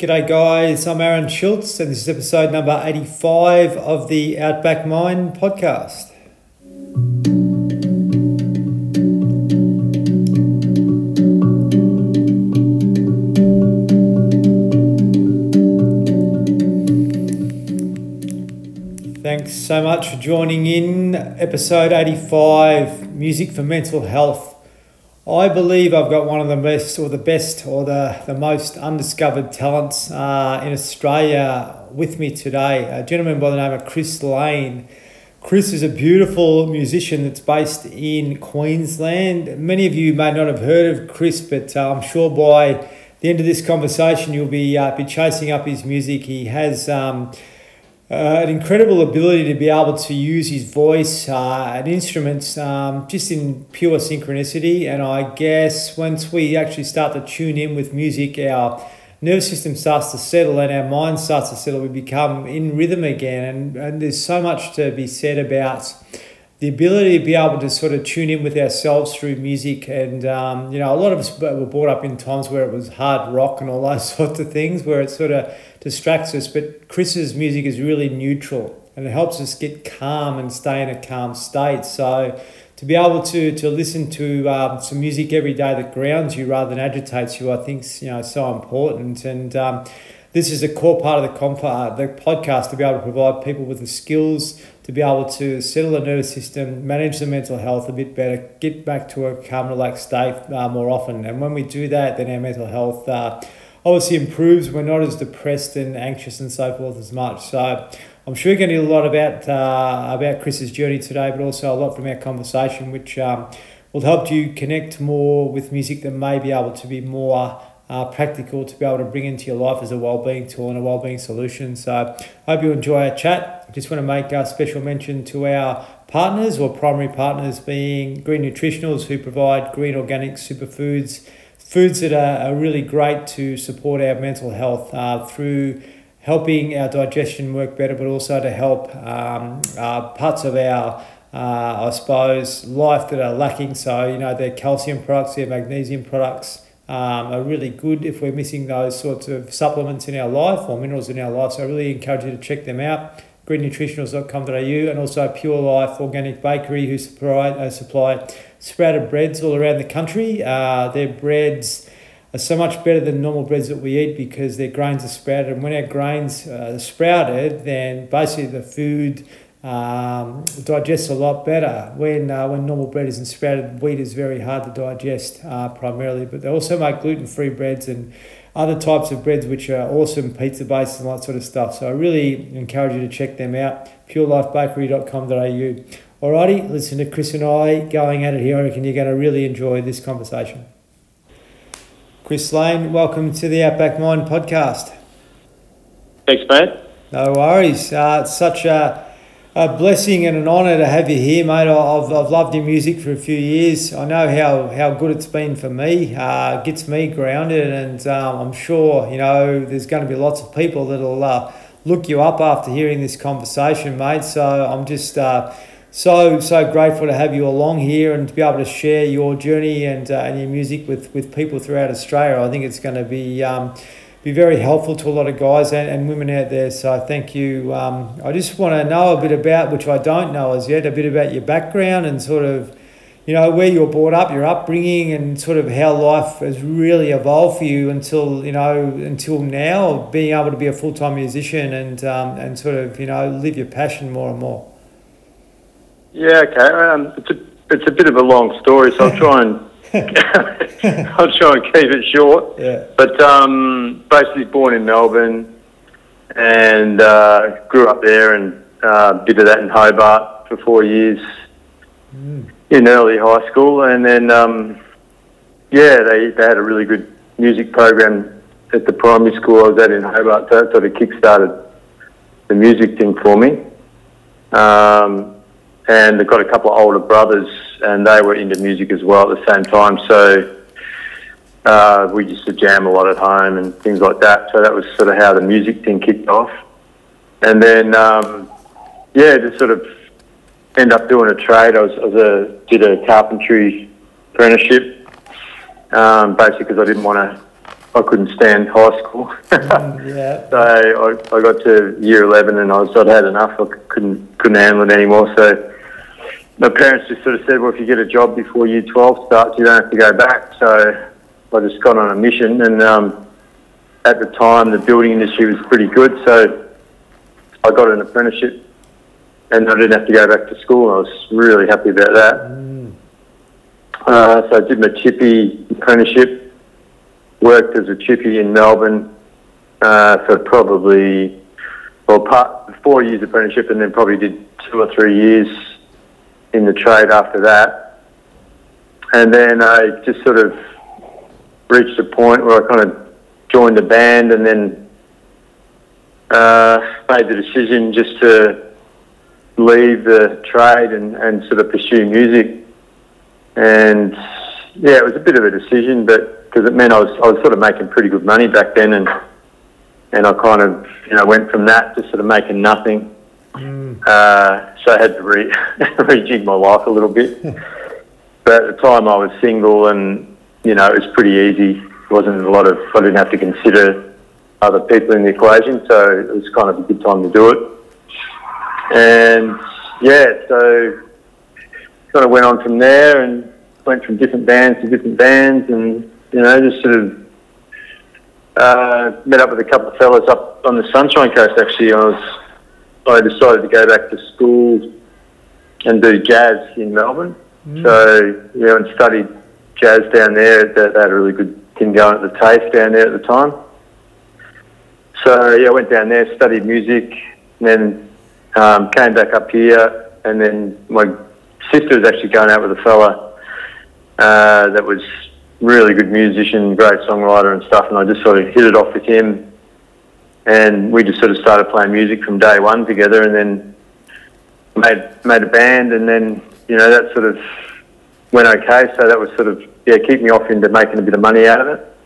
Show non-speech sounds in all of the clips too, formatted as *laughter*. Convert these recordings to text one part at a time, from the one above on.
G'day, guys. I'm Aaron Schultz, and this is episode number 85 of the Outback Mind podcast. Thanks so much for joining in. Episode 85 Music for Mental Health. I believe I've got one of the best, or the best, or the, the most undiscovered talents uh, in Australia with me today. A gentleman by the name of Chris Lane. Chris is a beautiful musician that's based in Queensland. Many of you may not have heard of Chris, but uh, I'm sure by the end of this conversation you'll be uh, be chasing up his music. He has. Um, uh, an incredible ability to be able to use his voice uh, and instruments um, just in pure synchronicity. And I guess once we actually start to tune in with music, our nervous system starts to settle and our mind starts to settle. We become in rhythm again. And, and there's so much to be said about the ability to be able to sort of tune in with ourselves through music. And, um, you know, a lot of us were brought up in times where it was hard rock and all *laughs* those sorts of things, where it sort of distracts us. But Chris's music is really neutral and it helps us get calm and stay in a calm state. So, to be able to, to listen to um, some music every day that grounds you rather than agitates you, I think you know so important. And um, this is a core part of the, comp- uh, the podcast to be able to provide people with the skills to be able to settle the nervous system, manage the mental health a bit better, get back to a calm, relaxed state uh, more often. And when we do that, then our mental health uh, obviously improves. We're not as depressed and anxious and so forth as much. So I'm sure you're going to hear a lot about uh, about Chris's journey today, but also a lot from our conversation, which um, will help you connect more with music that may be able to be more uh, practical to be able to bring into your life as a well-being tool and a well-being solution. So I hope you enjoy our chat. Just want to make a special mention to our partners or primary partners being Green Nutritionals who provide green organic superfoods, foods that are, are really great to support our mental health uh, through helping our digestion work better, but also to help um, uh, parts of our uh, I suppose, life that are lacking. So, you know, their calcium products, their magnesium products, um, are really good if we're missing those sorts of supplements in our life or minerals in our life. So I really encourage you to check them out. greennutritionals.com.au and also Pure Life Organic Bakery who supply, uh, supply sprouted breads all around the country. Uh, their breads are so much better than normal breads that we eat because their grains are sprouted. And when our grains are sprouted, then basically the food um, digests a lot better. When uh, when normal bread isn't sprouted, wheat is very hard to digest uh, primarily. But they also make gluten free breads and other types of breads which are awesome, pizza based and that sort of stuff. So I really encourage you to check them out. PureLifeBakery.com.au. Alrighty, listen to Chris and I going at it here. I reckon you're going to really enjoy this conversation. Chris Lane, welcome to the Outback Mind podcast. Thanks, mate. No worries. Uh, it's such a a blessing and an honour to have you here, mate. I've, I've loved your music for a few years. I know how, how good it's been for me. Uh, gets me grounded, and um, I'm sure you know there's going to be lots of people that'll uh, look you up after hearing this conversation, mate. So I'm just uh, so so grateful to have you along here and to be able to share your journey and uh, and your music with with people throughout Australia. I think it's going to be. Um, be very helpful to a lot of guys and, and women out there. So thank you. Um, I just want to know a bit about, which I don't know as yet, a bit about your background and sort of, you know, where you were brought up, your upbringing, and sort of how life has really evolved for you until you know until now, being able to be a full time musician and um, and sort of you know live your passion more and more. Yeah, okay. Um, it's a it's a bit of a long story, so I'll try and I'll try and keep it short. Yeah. But um, basically, born in Melbourne and uh, grew up there and uh, did that in Hobart for four years mm. in early high school. And then, um, yeah, they, they had a really good music program at the primary school I was at in Hobart. So that sort of kick-started the music thing for me. Um, and they've got a couple of older brothers, and they were into music as well at the same time. So uh, we used to jam a lot at home and things like that. So that was sort of how the music thing kicked off. And then, um, yeah, just sort of end up doing a trade. I was, I was a, did a carpentry apprenticeship, um, basically because I didn't want to I couldn't stand high school. *laughs* Mm, yeah. so I, I got to year 11 and I was, I'd had enough. I couldn't, couldn't handle it anymore. So my parents just sort of said, well, if you get a job before year 12 starts, you don't have to go back. So I just got on a mission and um, at the time the building industry was pretty good. So I got an apprenticeship and I didn't have to go back to school. I was really happy about that. Mm. Uh, so I did my chippy apprenticeship, worked as a chippy in Melbourne uh, for probably, well, part, four years apprenticeship and then probably did two or three years in the trade after that. And then I just sort of reached a point where I kind of joined the band and then uh, made the decision just to leave the trade and, and sort of pursue music. And yeah, it was a bit of a decision, but because it meant I was I was sort of making pretty good money back then, and and I kind of you know went from that to sort of making nothing. Mm. Uh, so I had to re- *laughs* rejig my life a little bit. *laughs* but at the time I was single, and you know it was pretty easy. It wasn't a lot of I didn't have to consider other people in the equation, so it was kind of a good time to do it. And yeah, so kind of went on from there and went from different bands to different bands, and you know just sort of uh, met up with a couple of fellas up on the Sunshine Coast. Actually, I was I decided to go back to school and do jazz in Melbourne. Mm. So yeah, and studied jazz down there. They, they had a really good thing going at the TAFE down there at the time. So yeah, I went down there, studied music, and then um, came back up here. And then my sister was actually going out with a fella uh, that was really good musician, great songwriter and stuff. And I just sort of hit it off with him, and we just sort of started playing music from day one together, and then made made a band, and then you know that sort of went okay. So that was sort of yeah, keep me off into making a bit of money out of it.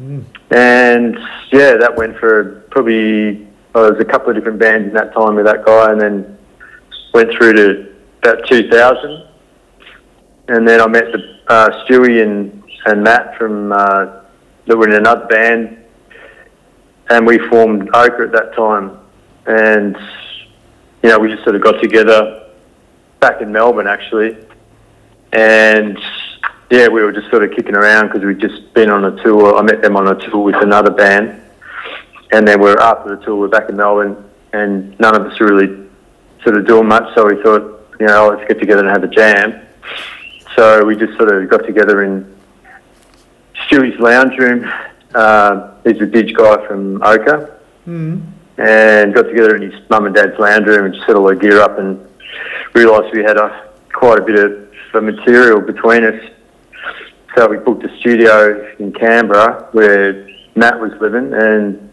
Mm. And yeah, that went for probably there was a couple of different bands in that time with that guy, and then went through to about 2000. And then I met the uh, Stewie and, and Matt from uh, that were in another band, and we formed Ochre at that time. And you know, we just sort of got together back in Melbourne actually, and yeah, we were just sort of kicking around because we'd just been on a tour. I met them on a tour with another band, and then we're after the tour, we're back in Melbourne, and none of us were really sort of doing much. So we thought, you know, let's get together and have a jam. So we just sort of got together in Stewie's lounge room. Uh, he's a dig guy from Ochre, Mm. and got together in his mum and dad's lounge room and just set all our gear up and realised we had a, quite a bit of, material between us. So we booked a studio in Canberra where Matt was living and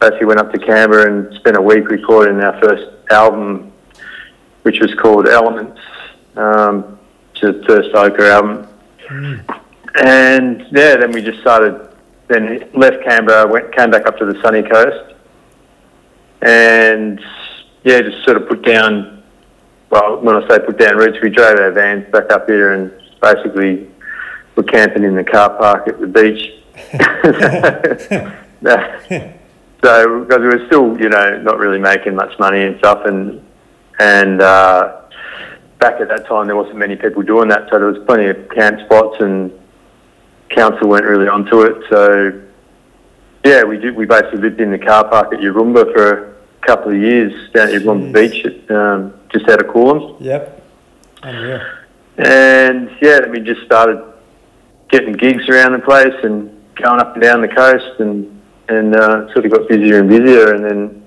basically went up to Canberra and spent a week recording our first album, which was called Elements, um, which is the first Ochre album. Mm. And yeah, then we just started, then left Canberra, went, came back up to the sunny coast and yeah, just sort of put down, well, when I say put down roots, we drove our vans back up here and basically we're camping in the car park at the beach. *laughs* *laughs* so, because we were still, you know, not really making much money and stuff, and and uh, back at that time there wasn't many people doing that, so there was plenty of camp spots, and council weren't really onto it. So, yeah, we did. We basically lived in the car park at Yaroomba for a couple of years down at Jeez. Beach, at, um, just out of Coolum. Yep. Unreal. And yeah, we just started getting gigs around the place and going up and down the coast and and uh, sort of got busier and busier and then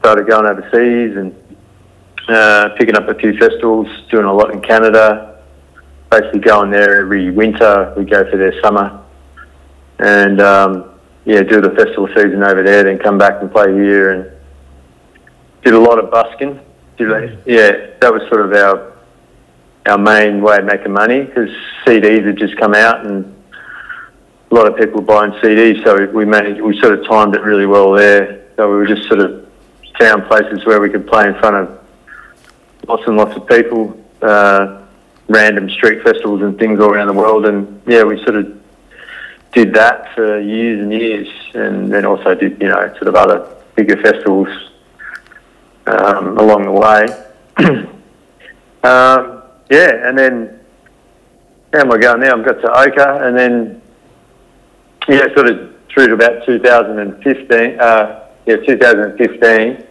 started going overseas and uh, picking up a few festivals, doing a lot in Canada. Basically going there every winter. We go for their summer and um, yeah, do the festival season over there, then come back and play here and did a lot of busking. Did a- yeah, that was sort of our our main way of making money because CDs had just come out and a lot of people were buying CDs, so we managed, we sort of timed it really well there. So we were just sort of found places where we could play in front of lots and lots of people, uh, random street festivals and things all around the world. And yeah, we sort of did that for years and years, and then also did you know sort of other bigger festivals um, along the way. *clears throat* um, yeah, and then how am I going now? I've got to Ochre, and then yeah, sort of through to about 2015. Uh, yeah, 2015.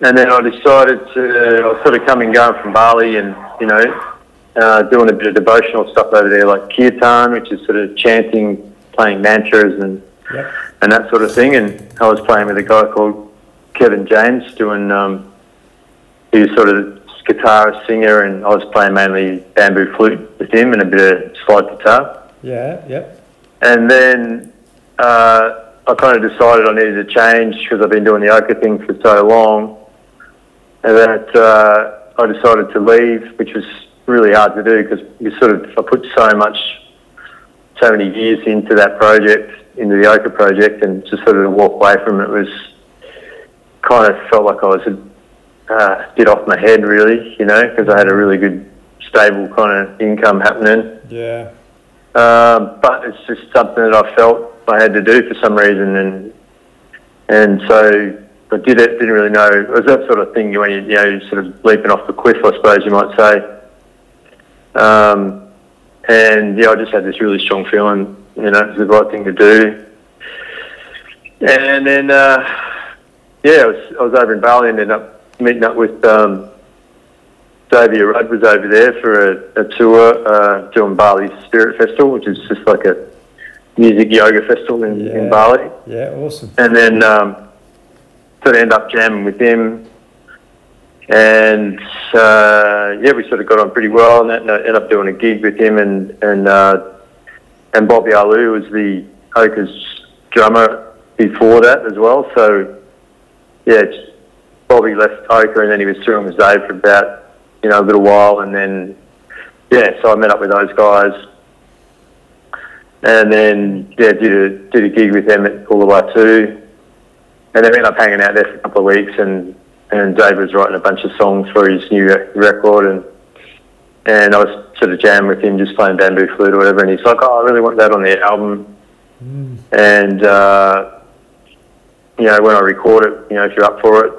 And then I decided to, I was sort of coming and going from Bali and, you know, uh, doing a bit of devotional stuff over there, like kirtan, which is sort of chanting, playing mantras and yep. and that sort of thing. And I was playing with a guy called Kevin James, doing um, he was sort of guitarist, singer, and I was playing mainly bamboo flute with him and a bit of slide guitar. Yeah, yep. And then uh, I kind of decided I needed to change because I've been doing the Ochre thing for so long, that uh, I decided to leave, which was really hard to do because you sort of I put so much, so many years into that project, into the Ochre project, and to sort of walk away from it was kind of felt like I was a uh, bit off my head, really, you know, because I had a really good, stable kind of income happening. Yeah. Um, but it's just something that I felt I had to do for some reason, and and so I did it. Didn't really know. It was that sort of thing when you, you know, sort of leaping off the cliff, I suppose you might say. Um, and yeah, I just had this really strong feeling, you know, it's the right thing to do. And then, uh, yeah, I was, I was over in Bali and ended up meeting up with um, Xavier Rudd was over there for a, a tour uh, doing Bali Spirit Festival, which is just like a music yoga festival in, yeah. in Bali. Yeah, awesome. And then um, sort of end up jamming with him and uh, yeah, we sort of got on pretty well, and ended up doing a gig with him and and uh, and Bobby Alu was the Ochre's drummer before that as well. So yeah, Bobby left Ochre and then he was touring with Dave for about you know a little while, and then yeah, so I met up with those guys. And then yeah, did a did a gig with them at Coolabah too, and then ended up hanging out there for a couple of weeks and and Dave was writing a bunch of songs for his new record, and and I was sort of jamming with him, just playing bamboo flute or whatever, and he's like, "Oh, I really want that on the album," mm. and uh, you know, when I record it, you know, if you're up for it,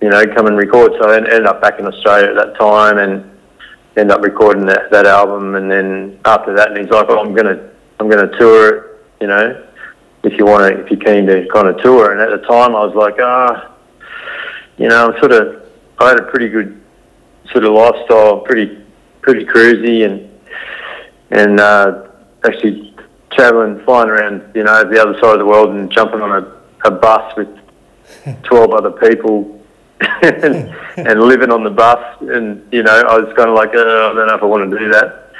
you know, come and record. So I ended up back in Australia at that time, and ended up recording that, that album, and then after that, and he's like, "Oh, I'm gonna I'm gonna tour it," you know. If you want to, if you're keen to kind of tour, and at the time I was like, ah, you know, I'm sort of, I had a pretty good sort of lifestyle, pretty, pretty cruisy, and and uh, actually traveling, flying around, you know, the other side of the world, and jumping on a, a bus with *laughs* twelve other people, *laughs* and, and living on the bus, and you know, I was kind of like, uh, I don't know if I want to do that,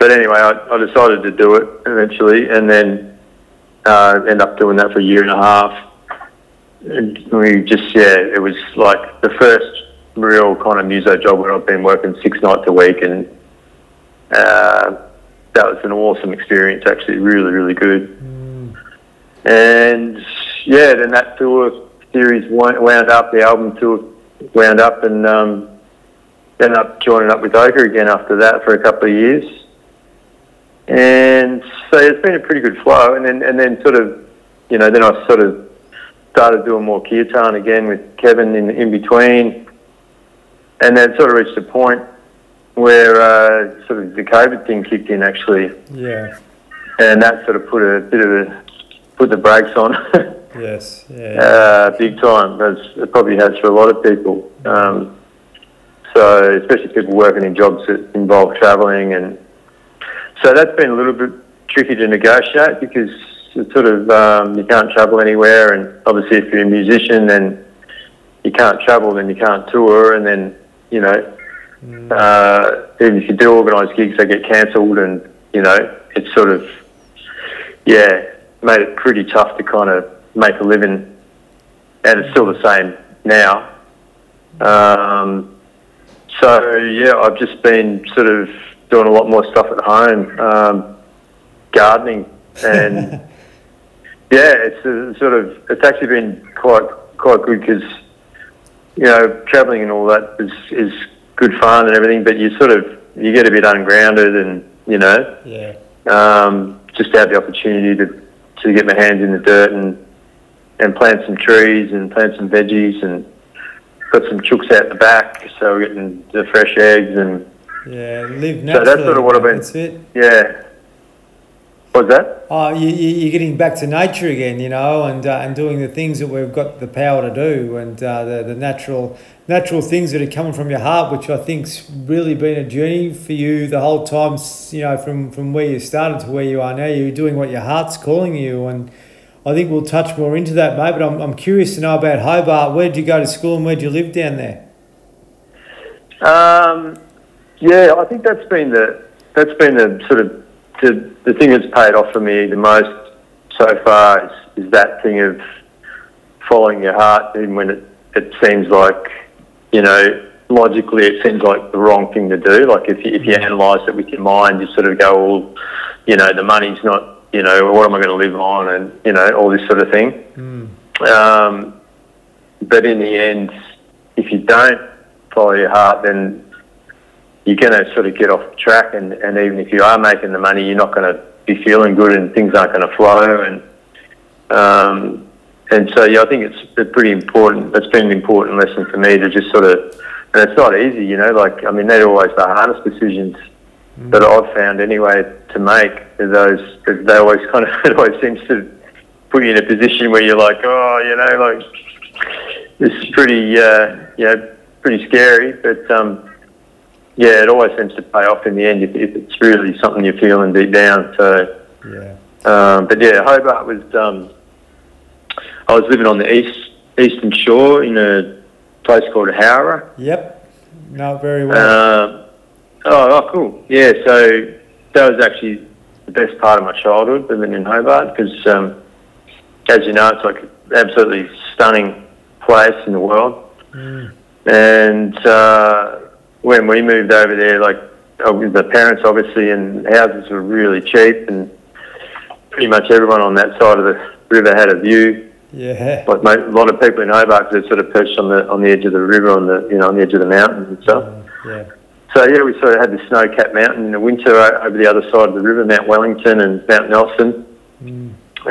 but anyway, I, I decided to do it eventually, and then uh, end up doing that for a year and a half And we just yeah, it was like the first real kind of muso job where I've been working six nights a week, and uh, that was an awesome experience. Actually, really, really good. Mm. And yeah, then that tour series wound up. The album tour wound up, and um, ended up joining up with Ochre again after that for a couple of years. And so it's been a pretty good flow, and then and then sort of, you know, then I sort of started doing more kirtan again with Kevin in, in between. And then sort of reached a point where uh, sort of the COVID thing kicked in actually. Yeah. And that sort of put a bit of a, put the brakes on. *laughs* yes. Yeah. Uh, big time, as it probably has for a lot of people. Um, so especially people working in jobs that involve travelling and so that's been a little bit tricky to negotiate because it's sort of um, you can't travel anywhere, and obviously if you're a musician, then you can't travel, then you can't tour, and then you know, mm. uh, even if you do organise gigs, they get cancelled, and you know, it's sort of yeah, made it pretty tough to kind of make a living, and it's still the same now. Um, so yeah, I've just been sort of doing a lot more stuff at home, um, gardening and *laughs* Yeah, it's a, sort of it's actually been quite quite good because you know travelling and all that is is good fun and everything, but you sort of you get a bit ungrounded and you know yeah. Um, just to have the opportunity to, to get my hands in the dirt and and plant some trees and plant some veggies and got some chooks out the back, so we're getting the fresh eggs and Yeah, live naturally. So that's sort of what I've been- That's it. yeah. What's that? Oh, you, you- you're getting back to nature again, you know, and uh, and doing the things that we've got the power to do, and uh, the the natural natural things that are coming from your heart, which I think's really been a journey for you the whole time. You know, from from where you started to where you are now, you're doing what your heart's calling you, and I think we'll touch more into that, mate. But I'm I'm curious to know about Hobart. Where did you go to school, and where did you live down there? Um, yeah, I think that's been the that's been the sort of the, the thing that's paid off for me the most so far is, is that thing of following your heart, even when it, it seems like you know logically it seems like the wrong thing to do. Like if you, if you analyse it with your mind, you sort of go, well, you know, the money's not. You know, what am I going to live on, and you know, all this sort of thing. Um, but in the end, if you don't follow your heart, then you're going to sort of get off track. And, and even if you are making the money, you're not going to be feeling good and things aren't going to flow. And um, and so, yeah, I think it's a pretty important, it's been an important lesson for me to just sort of, and it's not easy, you know, like, I mean, they're always the hardest decisions that I've found anyway to make. Those, they always *laughs* kind of, it always seems to put you in a position where you're like, oh, you know, like, this is pretty, uh, you know, pretty scary, but um, yeah, it always seems to pay off in the end if, if it's really something you're feeling deep down. So, Yeah. um, but yeah, Hobart was. Um, I was living on the east eastern shore in a place called Howrah. Yep. not very well. Um, oh, oh, cool. Yeah, so that was actually the best part of my childhood living in Hobart because, um, as you know, it's like an absolutely stunning place in the world. And uh, when we moved over there, like uh, the parents obviously, and houses were really cheap, and pretty much everyone on that side of the river had a view. yeah. Like mo- a lot of people in Hobart, they're sort of perched on the on the edge of the river, on the you know on the edge of the mountains and stuff. Yeah. So yeah, we sort of had the snow-capped mountain in the winter over the other side of the river, Mount Wellington and Mount Nelson,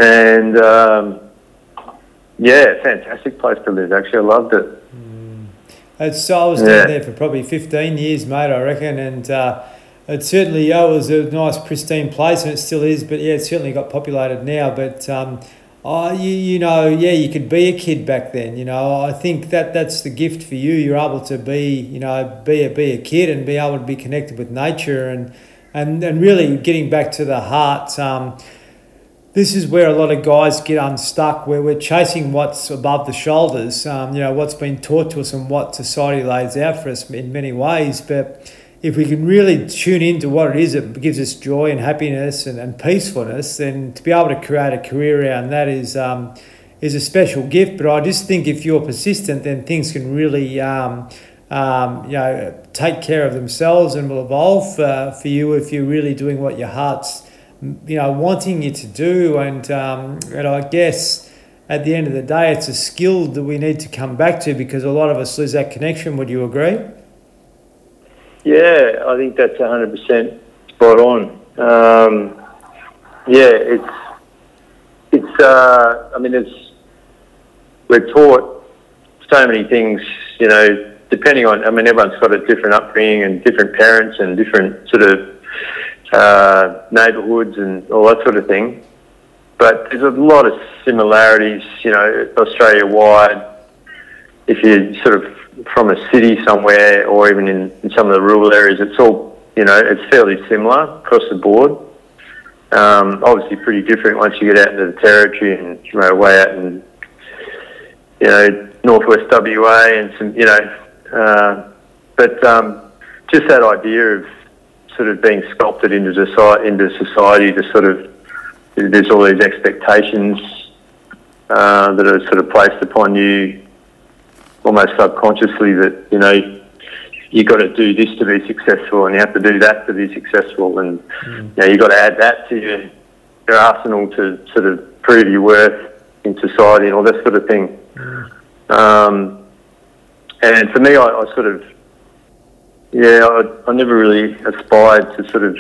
and um, yeah, fantastic place to live. Actually, I loved it. It's, I was Yeah. down there for probably 15 years, mate, I reckon. And uh, it certainly yeah, it was a nice, pristine place, and it still is. But yeah, it certainly got populated now. But um, oh, you, you know, yeah, you could be a kid back then. You know, I think that that's the gift for you. You're able to be, you know, be a, be a kid and be able to be connected with nature and, and, and really getting back to the heart. Um, this is where a lot of guys get unstuck, where we're chasing what's above the shoulders, um, you know, what's been taught to us and what society lays out for us in many ways. But if we can really tune into what it is that gives us joy and happiness and, and peacefulness, then to be able to create a career around that is, um, is a special gift. But I just think if you're persistent, then things can really, um, um, you know, take care of themselves and will evolve uh, for you if you're really doing what your heart's you know, wanting you to do. And, um, and I guess at the end of the day, it's a skill that we need to come back to because a lot of us lose that connection. Would you agree? Yeah, I think that's 100% spot on. Um, yeah, it's, it's, uh, I mean, it's, we're taught so many things, you know, depending on, I mean, everyone's got a different upbringing and different parents and different sort of uh, neighbourhoods and all that sort of thing. But there's a lot of similarities, you know, Australia wide. If you're sort of from a city somewhere or even in, in some of the rural areas, it's all, you know, it's fairly similar across the board. Um, obviously pretty different once you get out into the territory and, you know, way out in, you know, northwest WA and some, you know, uh, but um, just that idea of sort of being sculpted into society, into society to sort of, there's all these expectations uh, that are sort of placed upon you almost subconsciously that, you know, you've got to do this to be successful and you have to do that to be successful and, you know, you've got to add that to your, your arsenal to sort of prove your worth in society and all that sort of thing. Um, and for me, I, I sort of, yeah, I, I never really aspired to sort of,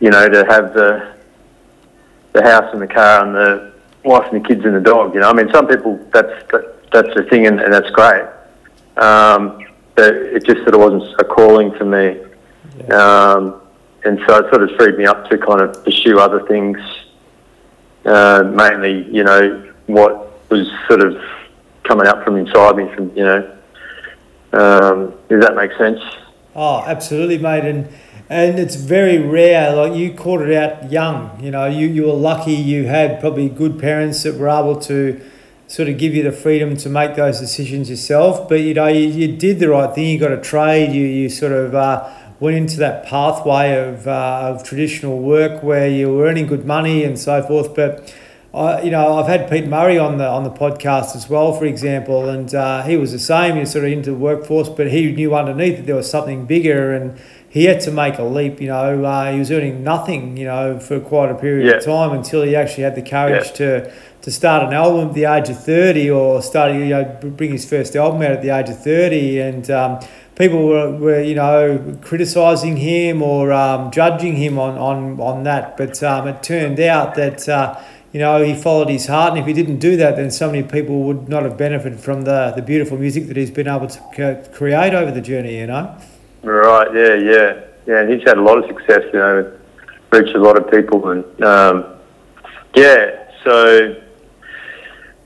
you know, to have the the house and the car and the wife and the kids and the dog. You know, I mean, some people that's that, that's the thing, and, and that's great. Um, but it just sort of wasn't a calling for me, yeah. um, and so it sort of freed me up to kind of pursue other things. Uh, mainly, you know, what was sort of coming up from inside me, from you know. Um, does that make sense? Oh, absolutely, mate, and and it's very rare. Like you caught it out young. You know, you you were lucky. You had probably good parents that were able to sort of give you the freedom to make those decisions yourself. But you know, you, you did the right thing. You got a trade. You you sort of. Uh, went into that pathway of, uh, of traditional work where you were earning good money and so forth. But I, you know, I've had Pete Murray on the on the podcast as well, for example, and uh, he was the same. He was sort of into the workforce, but he knew underneath that there was something bigger, and he had to make a leap. You know, uh, he was earning nothing, you know, for quite a period yeah. of time until he actually had the courage yeah. to to start an album at the age of thirty, or start you know bring his first album out at the age of thirty, and um, people were, were you know criticizing him or um, judging him on on on that, but um, it turned out that. Uh, you know, he followed his heart, and if he didn't do that, then so many people would not have benefited from the, the beautiful music that he's been able to create over the journey, you know. Right. Yeah. Yeah. Yeah. And he's had a lot of success. You know, reached a lot of people, and um, yeah. So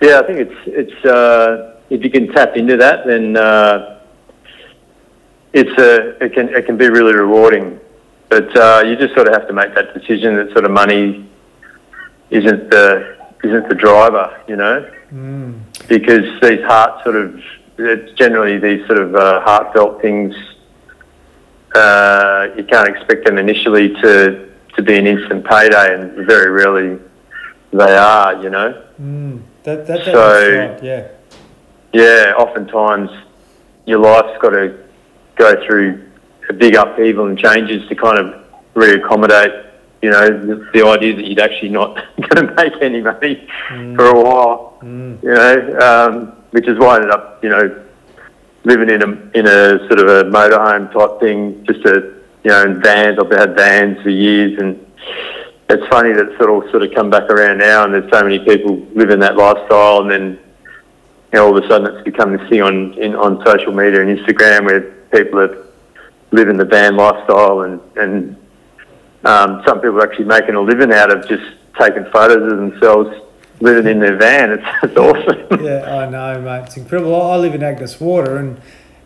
yeah, I think it's it's uh, if you can tap into that, then uh, it's a it can it can be really rewarding. But uh, you just sort of have to make that decision that sort of money isn't the isn't the driver, you know, mm. because these heart sort of it's generally these sort of uh, heartfelt things uh, you can't expect them initially to, to be an instant payday, and very rarely they are, you know. Mm, that, that, that so, right, yeah. Yeah, oftentimes your life's got to go through a big upheaval and changes to kind of reaccommodate, you know, the, the idea that you'd actually not *laughs* going to make any money mm. for a while, mm. you know, um, which is why I ended up, you know, living in a in a sort of a motorhome type thing, just a you know in vans. I've had vans for years, and it's funny that it's all sort of come back around now, and there's so many people living that lifestyle, and then you know all of a sudden it's become this thing on in, on social media and Instagram where people are living the van lifestyle, and and um, some people are actually making a living out of just taking photos of themselves living in their van. *laughs* It's, it's awesome. yeah, I know, mate. It's incredible. I live in Agnes Water, and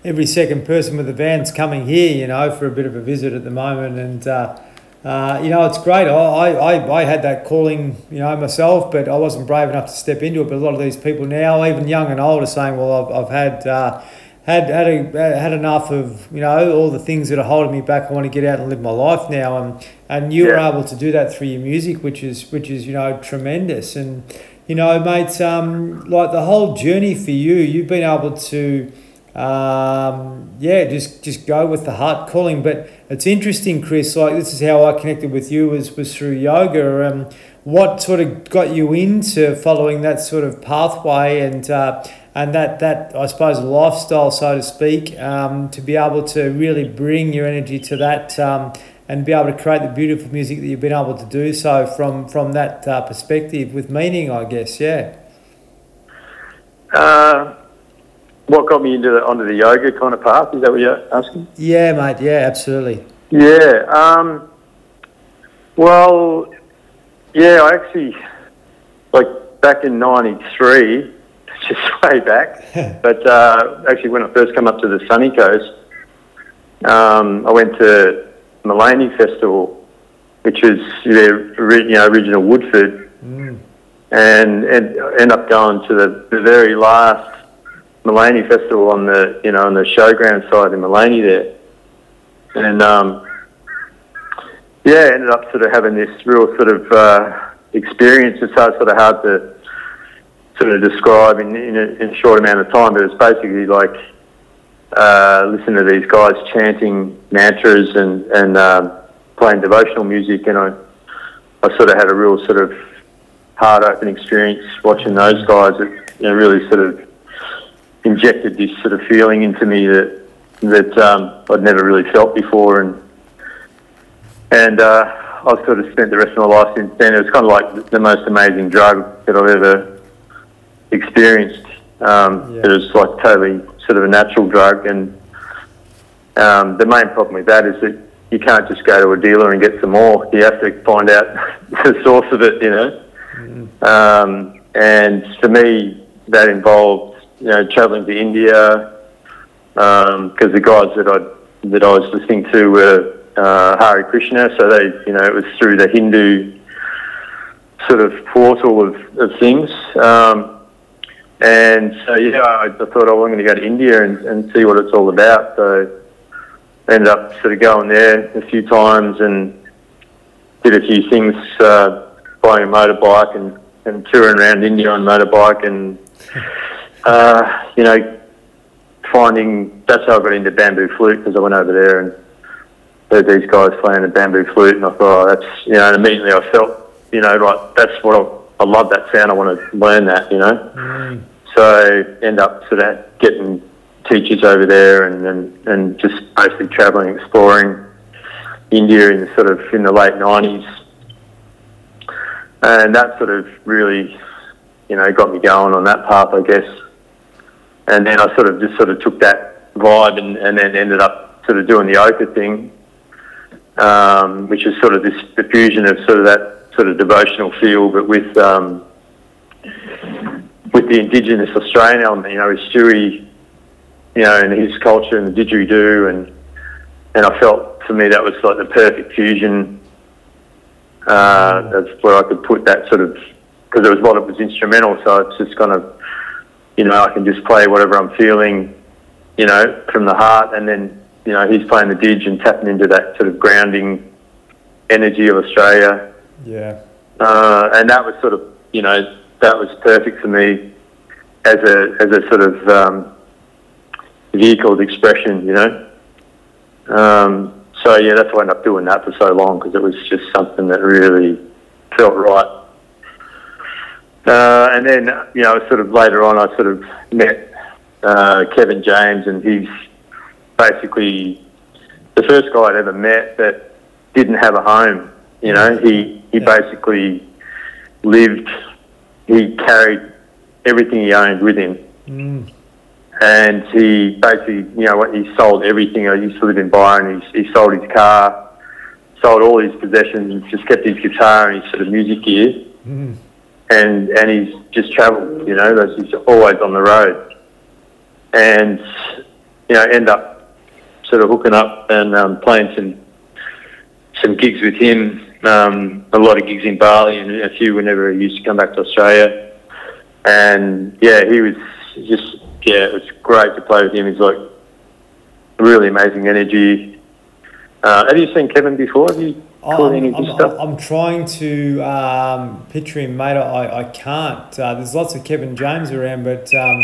every second person with a van's coming here, you know, for a bit of a visit at the moment. And, uh, uh, you know, it's great. I, I, I had that calling, you know, myself, but I wasn't brave enough to step into it. But a lot of these people now, even young and old, are saying, well, I've, I've had. Uh, had had a, had enough of you know all the things that are holding me back. I want to get out and live my life now, and and you yeah. were able to do that through your music, which is which is you know tremendous. And you know, mate, um, like the whole journey for you, you've been able to. Um, yeah, just just go with the heart calling. But it's interesting, Chris. Like this is how I connected with you was was through yoga. Um, what sort of got you into following that sort of pathway and uh, and that that I suppose lifestyle, so to speak, um, to be able to really bring your energy to that um, and be able to create the beautiful music that you've been able to do so from from that uh, perspective with meaning, I guess. Yeah. Uh, what got me into the, onto the yoga kind of path? Is that what you're asking? Yeah, mate. Yeah, absolutely. Yeah. Um, well, yeah. I actually like back in '93 *laughs* just way back. *laughs* but uh, actually, when I first came up to the sunny coast, um, I went to Maleny Festival, which is their you know, original Woodford, mm. and, and end up going to the, the very last Maleny Festival on the you know on the showground side in Maleny there, and um, yeah, ended up sort of having this real sort of uh, experience. It's hard, sort of hard to sort of describe in, in, a, in a short amount of time, but it's basically like uh, listening to these guys chanting mantras and, and um, playing devotional music, and I, I sort of had a real sort of heart open experience watching those guys It you know, really sort of injected this sort of feeling into me that that um, I'd never really felt before, and and uh, I've sort of spent the rest of my life since then. It was kind of like the most amazing drug that I've ever experienced. Um, Yeah. It was like totally sort of a natural drug, and um, the main problem with that is that you can't just go to a dealer and get some more. You have to find out *laughs* the source of it, you know. Um, and for me, that involved you know travelling to India because the guys that I that I was listening to were uh, Hare Krishna, so they you know it was through the Hindu sort of portal of, of things. Um, and so yeah, I, I thought oh, I'm going to go to India and, and see what it's all about. So ended up sort of going there a few times and did a few things, uh, buying a motorbike and, and touring around India on motorbike and, *laughs* uh, you know, finding, that's how I got into bamboo flute because I went over there and heard these guys playing the bamboo flute and I thought, oh, that's, you know, and immediately I felt, you know, like that's what I, I love that sound. I want to learn that, you know. Mm. So end up sort of getting teachers over there and, and, and just basically travelling, exploring India in sort of in the late nineties. And that sort of really, you know, got me going on that path, I guess. And then I sort of just sort of took that vibe and, and then ended up sort of doing the Ochre thing, um, which is sort of this diffusion of sort of that sort of devotional feel, but with um, with the Indigenous Australian element, you know, with Stewie, you know, and his culture and the didgeridoo, and and I felt for me that was like the perfect fusion. Uh, that's where I could put that sort of because there was a lot of it was instrumental, so it's just kind of, you know, I can just play whatever I'm feeling, you know, from the heart, and then you know he's playing the didge and tapping into that sort of grounding energy of Australia Yeah. uh, and that was sort of you know that was perfect for me as a as a sort of um, vehicle of expression, you know. Um, so yeah, that's why I ended up doing that for so long because it was just something that really felt right. Uh, and then you know, sort of later on, I sort of met uh, Kevin James, and he's basically the first guy I'd ever met that didn't have a home. You know, he he basically lived. He carried everything he owned with him, Mm. and he basically, you know, he sold everything. I used to live in Byron. He, he sold his car, sold all his possessions, just kept his guitar and his sort of music gear, Mm. and and he's just travelled. You know, that's- he's always on the road, and you know, end up sort of hooking up and um, playing some some gigs with him. Um, a lot of gigs in Bali and a few whenever he used to come back to Australia. And yeah, he was just yeah, it was great to play with him. He's like really amazing energy. Uh, have you seen Kevin before? Have you caught any of his I'm, stuff? I'm trying to um, picture him, mate. I, I can't. Uh, there's lots of Kevin James around, but um,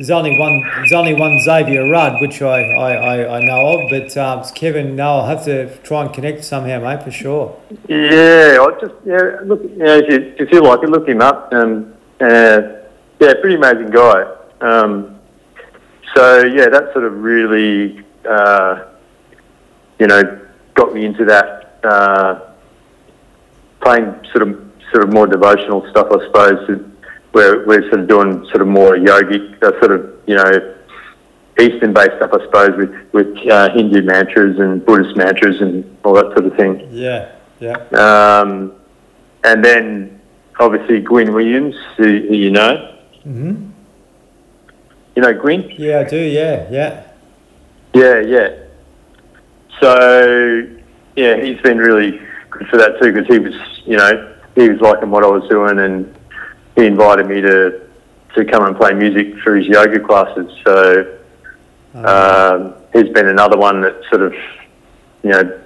there's only one. There's only one Xavier Rudd, which I, I, I, I know of. But um, Kevin. No, I'll have to try and connect somehow, mate, for sure. Yeah, I just yeah, look, you know, if you, if you like it, look him up. And uh, yeah, pretty amazing guy. Um, so yeah, that sort of really, uh, you know, got me into that uh, playing sort of sort of more devotional stuff, I suppose. Where we're sort of doing sort of more yogic, uh, sort of you know, Eastern-based stuff, I suppose, with with uh, Hindu mantras and Buddhist mantras and all that sort of thing. Yeah, yeah. Um, and then obviously Gwyn Williams, who, who you know. hmm You know Gwyn? Yeah, I do. Yeah, yeah. Yeah, yeah. So, yeah, he's been really good for that too because he was, you know, he was liking what I was doing and he invited me to, to come and play music for his yoga classes. So, um, he's been another one that sort of, you know,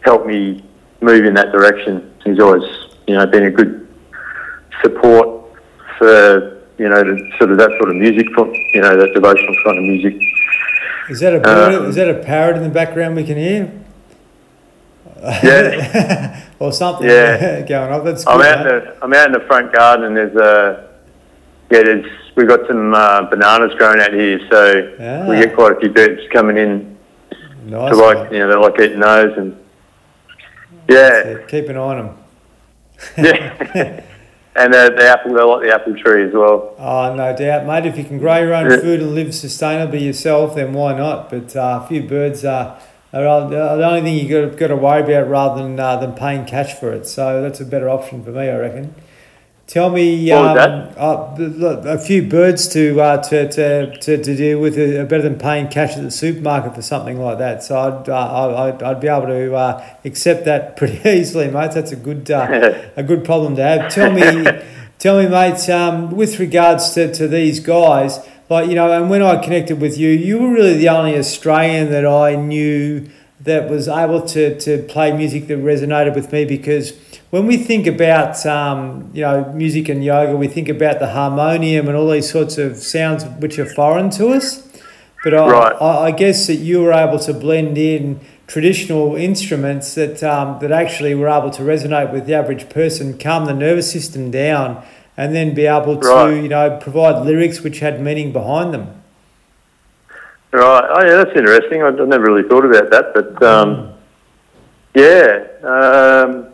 helped me move in that direction. He's always, you know, been a good support for, you know, the, sort of that sort of music, you know, that devotional kind of music. Is that a bird, Um, is that a parrot in the background we can hear? Yeah. *laughs* or something Yeah. *laughs* going on. That's good. I'm out in the I'm out in the front garden and there's a yeah there's we've got some uh, bananas growing out here so Ah. we get quite a few birds coming in nice. to like mate. you know they like eating those and Yeah. Keep an eye on them. yeah. *laughs* and uh, the apple, they like the apple tree as well. Oh, no doubt, mate. If you can grow your own Yeah. food and live sustainably yourself, then why not? But uh, a few birds are, the only thing you got got to worry about rather than uh, than paying cash for it. So that's a better option for me, I reckon. Tell me, um, uh, a few birds to, uh, to, to, to, to deal with are better than paying cash at the supermarket for something like that. So I'd, uh, I'd, I'd be able to uh, accept that *laughs* pretty easily, mate. That's a good uh, *laughs* a good problem to have. Tell me, tell me, mate. Um, with regards to, to these guys, like you know, and when I connected with you, you were really the only Australian that I knew that was able to, to play music that resonated with me because when we think about um, you know music and yoga, we think about the harmonium and all these sorts of sounds which are foreign to us. But I, Right. I, I guess that you were able to blend in traditional instruments that um, that actually were able to resonate with the average person, calm the nervous system down, and then be able to Right. you know provide lyrics which had meaning behind them. Right. Oh, yeah, that's interesting. I, never really thought about that, but um, yeah, um,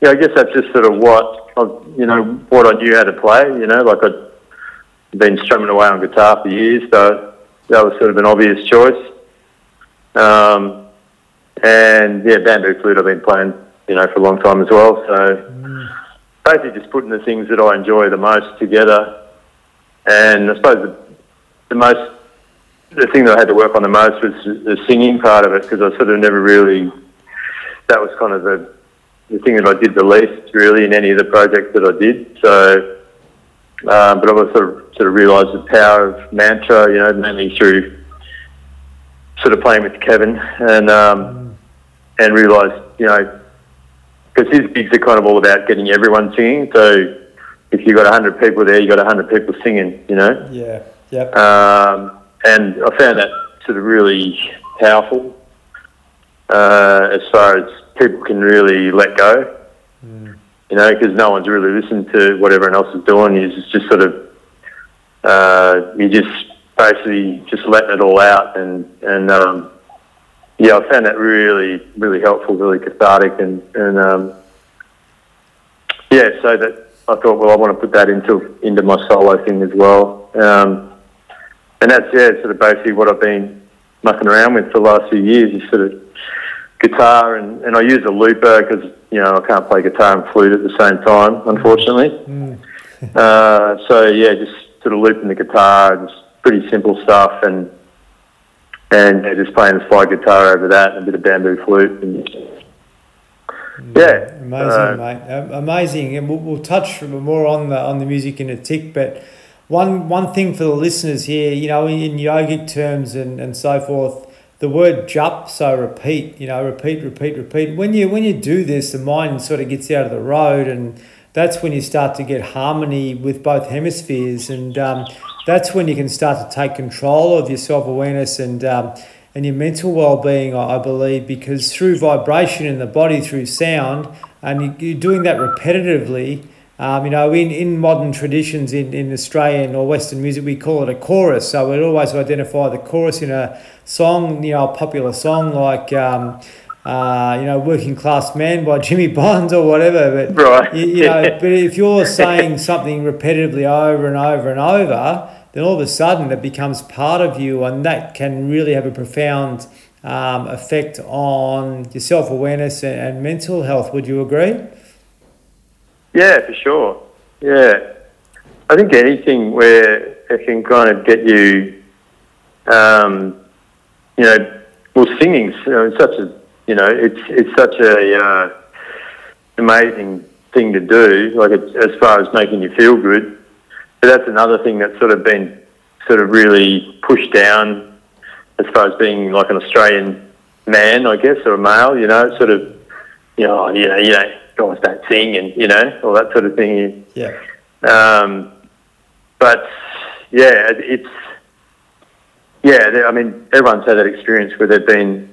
yeah. I guess that's just sort of what I, you know what I knew how to play. You know, like I'd been strumming away on guitar for years, so that was sort of an obvious choice. Um, and yeah, bamboo flute I've been playing, you know, for a long time as well. So basically, just putting the things that I enjoy the most together. And I suppose the, the most the thing that I had to work on the most was the singing part of it because I sort of never really. That was kind of the the thing that I did the least really in any of the projects that I did. So, um, but I've sort of sort of realised the power of mantra, you know, mainly through sort of playing with Kevin and um, and realised, you know, because his gigs are kind of all about getting everyone singing. So if you've got hundred people there, you've got hundred people singing, you know. Yeah. Yep. Um, and I found that sort of really powerful uh, as far as people can really let go. You know, because no one's really listening to what everyone else is doing. You just, just sort of, uh, you just basically just letting it all out. And, and um, yeah, I found that really, really helpful, really cathartic. And, and um, yeah, so that I thought, well, I want to put that into, into my solo thing as well. Um, and that's yeah, sort of basically what I've been mucking around with for the last few years. Is sort of guitar and, and I use a looper because you know I can't play guitar and flute at the same time, unfortunately. uh, so yeah, just sort of looping the guitar, just pretty simple stuff, and and yeah, just playing the slide guitar over that, and a bit of bamboo flute, and yeah, Amazing, uh, mate. Um, amazing, and we'll, we'll touch more on the on the music in a tick. But one one thing for the listeners here, you know, in, in yogic terms and, and so forth, the word japa, so repeat. You know, repeat, repeat, repeat. When you when you do this, the mind sort of gets out of the road, and that's when you start to get harmony with both hemispheres, and um, that's when you can start to take control of your self awareness and. Um, and your mental well-being, I I believe, because through vibration in the body, through sound, and you- you're doing that repetitively. Um, you know, in, in modern traditions in, in Australian or Western music, we call it a chorus. So we'd always identify the chorus in a song, you know, a popular song like, um, uh, you know, Working Class Man by *laughs* Jimmy Barnes or whatever. But Right. you, you know, *laughs* but if you're saying something repetitively over and over and over, then all of a sudden it becomes part of you, and that can really have a profound um, effect on your self awareness and, and mental health. Would you agree? Yeah, for sure. Yeah. I think anything where it can kind of get you, um, you know, well, singing's you know, such a, you know, it's it's such a uh, amazing thing to do. Like it's, as far as making you feel good, but that's another thing that's sort of been sort of really pushed down as far as being like an Australian man, I guess, or a male. You know, sort of, you know, you know, you know, guys don't sing, and you know, all that sort of thing. Yeah. Um, but yeah, it's yeah. I mean, everyone's had that experience where they've been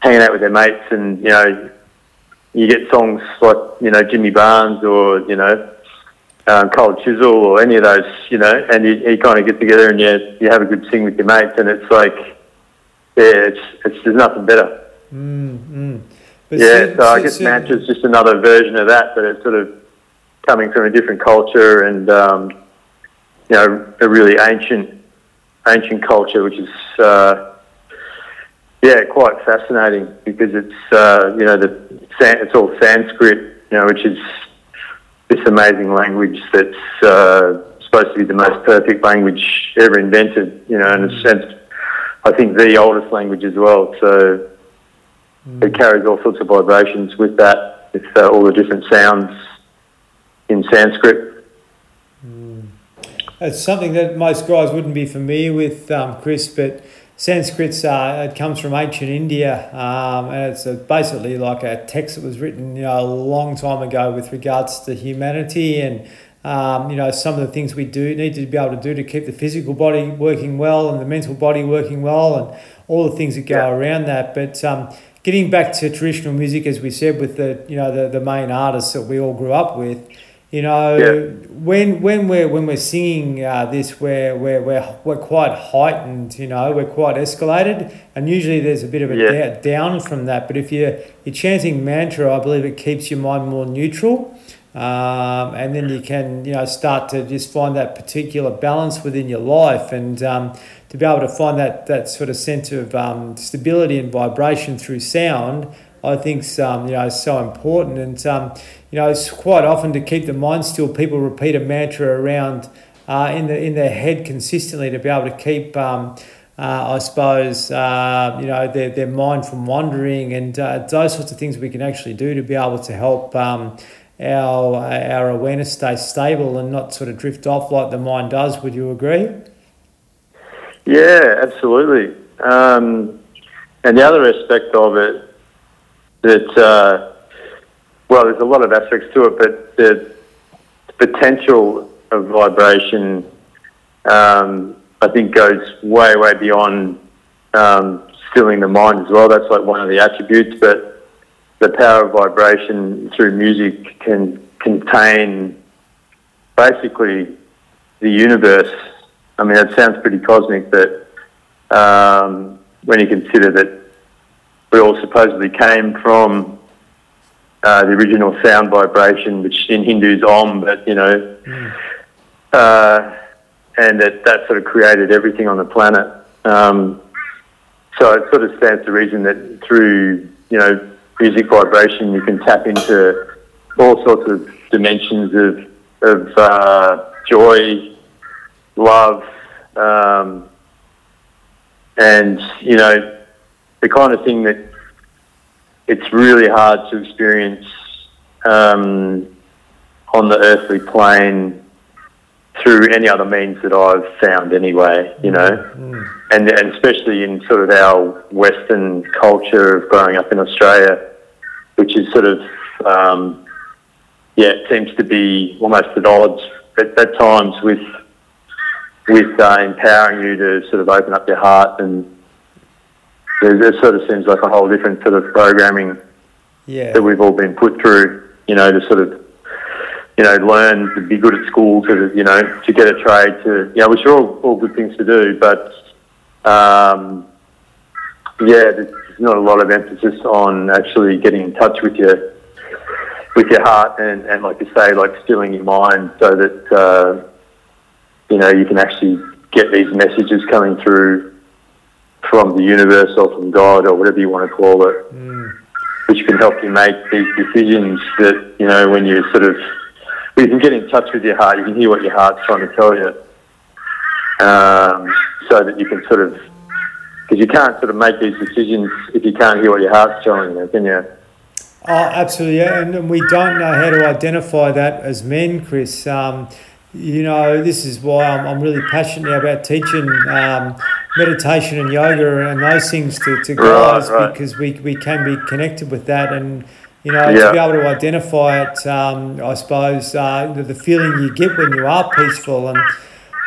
hanging out with their mates, and you know, you get songs like you know Jimmy Barnes or you know um, Cold Chisel or any of those, you know, and you, you kind of get together and you you have a good sing with your mates, and it's like yeah, it's it's there's nothing better. Mm, mm. Yeah, so, so I guess mantra is just another version of that, but it's sort of coming from a different culture and um, you know a really ancient ancient culture, which is uh, yeah quite fascinating because it's uh, you know the it's all Sanskrit, you know, which is this amazing language that's uh, supposed to be the most perfect language ever invented, you know, in a sense, I think the oldest language as well. So mm. it carries all sorts of vibrations with that, with uh, all the different sounds in Sanskrit. Mm. It's something that most guys wouldn't be familiar with, um, Chris, but Sanskrit's uh, it comes from ancient India, um, and it's a, basically like a text that was written you know a long time ago with regards to humanity and um, you know some of the things we do need to be able to do to keep the physical body working well and the mental body working well and all the things that go yeah. around that. But um, getting back to traditional music, as we said, with the you know the, the main artists that we all grew up with. You know, yeah. when when we're when we're singing uh, this, we're, we're we're we're quite heightened. You know, we're quite escalated, and usually there's a bit of a yeah. da- down from that. But if you're you're chanting mantra, I believe it keeps your mind more neutral, um, and then you can you know start to just find that particular balance within your life, and um, to be able to find that that sort of sense of um, stability and vibration through sound. I think um, you know so important, and um, you know, it's quite often to keep the mind still. People repeat a mantra around uh, in the in their head consistently to be able to keep, um, uh, I suppose, uh, you know, their, their mind from wandering, and uh, those sorts of things we can actually do to be able to help. Um, our our awareness stay stable and not sort of drift off like the mind does. Would you agree? Yeah, absolutely. Um, and the other aspect of it that uh, well, there's a lot of aspects to it, but the potential of vibration, um, I think, goes way, way beyond um, stilling the mind as well. That's like one of the attributes, but the power of vibration through music can contain basically the universe. I mean, it sounds pretty cosmic, but um, when you consider that we all supposedly came from uh, the original sound vibration, which in Hindu is Om, but you know, mm. uh, and that, that sort of created everything on the planet. Um, so it sort of stands to reason that through you know music vibration, you can tap into all sorts of dimensions of of uh, joy, love, um, and you know the kind of thing that it's really hard to experience um, on the earthly plane through any other means that I've found anyway, you know, mm. and, and especially in sort of our Western culture of growing up in Australia, which is sort of, um, yeah, it seems to be almost at odds at, at times with with uh, empowering you to sort of open up your heart and there, sort of seems like a whole different sort of programming yeah. that we've all been put through, you know, to sort of, you know, learn to be good at school, to, you know, to get a trade, to, you know, which are all, all good things to do, but, um, yeah, there's not a lot of emphasis on actually getting in touch with your, with your heart and, and like you say, like stilling your mind so that, uh, you know, you can actually get these messages coming through from the universe or from God or whatever you want to call it, mm. which can help you make these decisions that, you know, when you sort of, you can get in touch with your heart, you can hear what your heart's trying to tell you, um, so that you can sort of, because you can't sort of make these decisions if you can't hear what your heart's telling you, can you? Oh, absolutely, and we don't know how to identify that as men, Chris. Um, you know, this is why I'm, I'm really passionate now about teaching um, meditation and yoga and those things to, to guys right, right. because we, we can be connected with that and you know yeah. to be able to identify it um, I suppose uh, the, the, feeling you get when you are peaceful and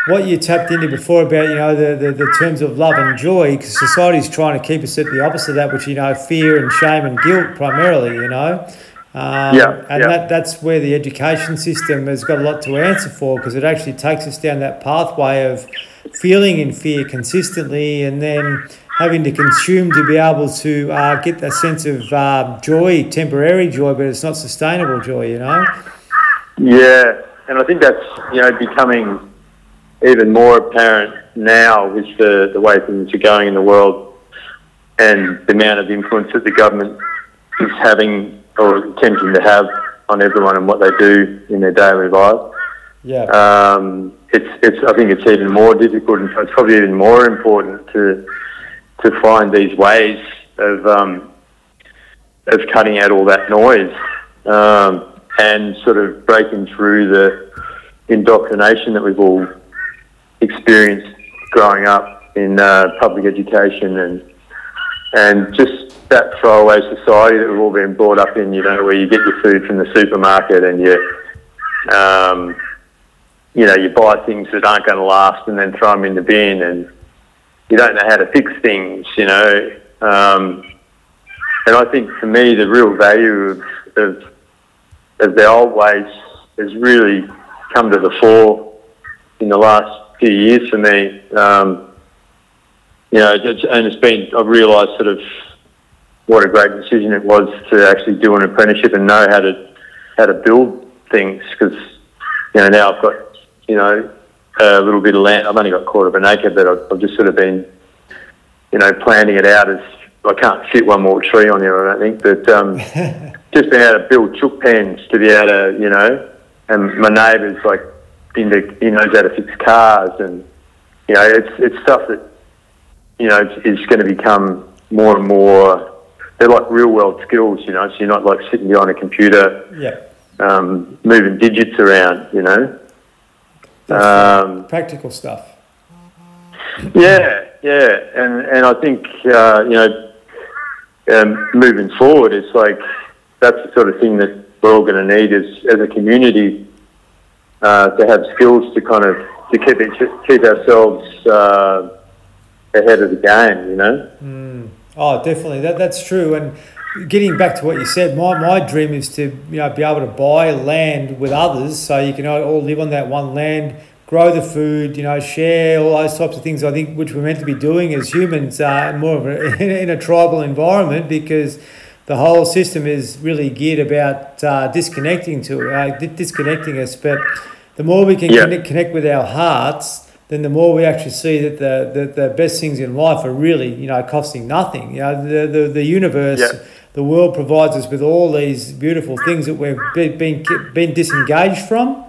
what you tapped into before about you know the, the, the terms of love and joy because society's trying to keep us at the opposite of that which you know fear and shame and guilt primarily you know um, yeah, and yeah. That, that's where the education system has got a lot to answer for because it actually takes us down that pathway of feeling in fear consistently and then having to consume to be able to uh, get that sense of uh, joy, temporary joy, but it's not sustainable joy, you know? Yeah, and I think that's, you know, becoming even more apparent now with the, the way things are going in the world and the amount of influence that the government is having or attempting to have on everyone and what they do in their daily lives. Yeah. Um, it's, it's, I think it's even more difficult and it's probably even more important to, to find these ways of, um, of cutting out all that noise um, and sort of breaking through the indoctrination that we've all experienced growing up in uh, public education and and just that throwaway society that we've all been brought up in, you know, where you get your food from the supermarket and you, um, you know, you buy things that aren't going to last and then throw them in the bin and you don't know how to fix things, you know. Um, and I think for me, the real value of, of, of the old ways has really come to the fore in the last few years for me. Um, you know, and it's been, I've realised sort of what a great decision it was to actually do an apprenticeship and know how to, how to build things because, you know, now I've got, you know, a little bit of land. I've only got a quarter of an acre, but I've, I've just sort of been, you know, planning it out as I can't fit one more tree on here, I don't think, but um, *laughs* just being able to build chook pens to be able to, you know, and my neighbour's like, into, he knows how to fix cars and, you know, it's, it's stuff that you know, is going to become more and more. They're like real world skills, you know. So you're not like sitting behind a computer, yeah, um, moving digits around, you know. Um, practical stuff. Yeah, yeah, and and I think uh, you know, um, moving forward, it's like that's the sort of thing that we're all going to need as as a community uh, to have skills to kind of to keep it, keep ourselves. Uh, ahead of the game, you know. Mm. Oh, definitely. That that's true. And getting back to what you said, my, my dream is to you know be able to buy land with others, so you can all live on that one land, grow the food, you know, share all those types of things. I think which we're meant to be doing as humans, uh, more of a, *laughs* in a tribal environment because the whole system is really geared about uh, disconnecting to uh, disconnecting us. But the more we can connect, connect with our hearts then the more we actually see that the, the, the best things in life are really, you know, costing nothing. You know, the, the, the universe, yeah. the world provides us with all these beautiful things that we've been, been disengaged from.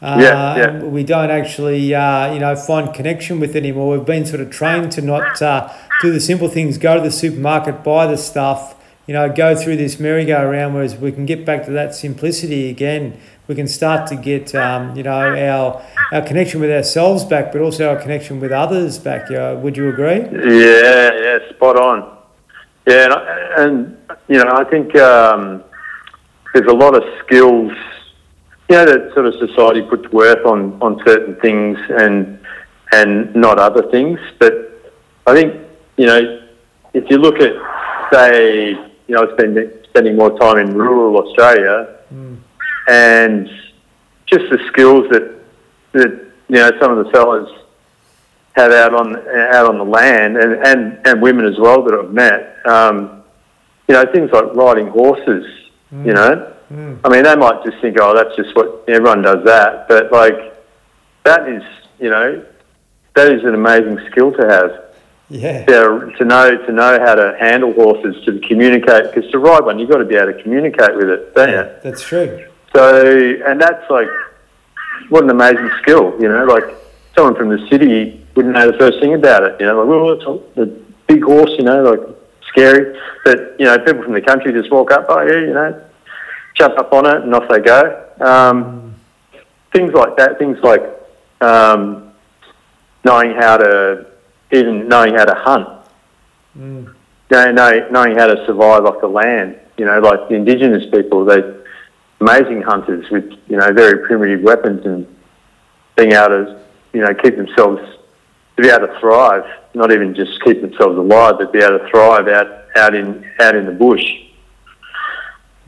Uh, yeah, yeah. We don't actually, uh, you know, find connection with anymore. We've been sort of trained to not uh, do the simple things, go to the supermarket, buy the stuff, you know, go through this merry-go-round, whereas we can get back to that simplicity again we can start to get um, you know our our connection with ourselves back, but also our connection with others back. Uh, would you agree? Yeah, yeah, spot on. Yeah, and, and you know I think um, there's a lot of skills, you know, that sort of society puts worth on on certain things and and not other things. But I think you know if you look at say you know spending spending more time in rural Australia. And just the skills that that you know some of the fellas have out on out on the land, and and, and women as well that I've met. Um, you know, things like riding horses. Mm. You know, mm. I mean, they might just think, oh, that's just what everyone does that, but like that is, you know, that is an amazing skill to have. Yeah. To, to know to know how to handle horses, to communicate, because to ride one, you've got to be able to communicate with it, don't yeah, you? That's true. So, and that's like, what an amazing skill, you know, like someone from the city wouldn't know the first thing about it, you know, like, well, it's a, big horse, you know, like scary. But, you know, people from the country just walk up, oh, yeah, you know, jump up on it and off they go. Um, things like that, things like um, knowing how to, even knowing how to hunt. Mm. You know, knowing how to survive off the land. You know, like the indigenous people, they amazing hunters with you know very primitive weapons and being able to you know keep themselves to be able to thrive, not even just keep themselves alive, but be able to thrive out out in out in the bush.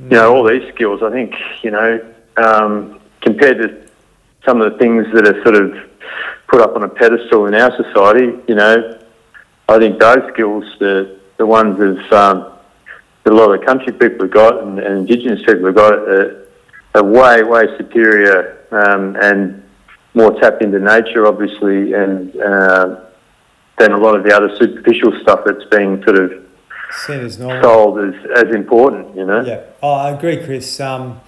Mm. You know all these skills. I think you know um, compared to some of the things that are sort of put up on a pedestal in our society. You know I think those skills, the the ones um, that a lot of country people have got and, and Indigenous people have got, are, are way way superior um, and more tapped into nature, obviously, and uh, than a lot of the other superficial stuff that's being sort of Seen as normal. sold as, as important. You know. Yeah, oh, I agree, Chris. Um,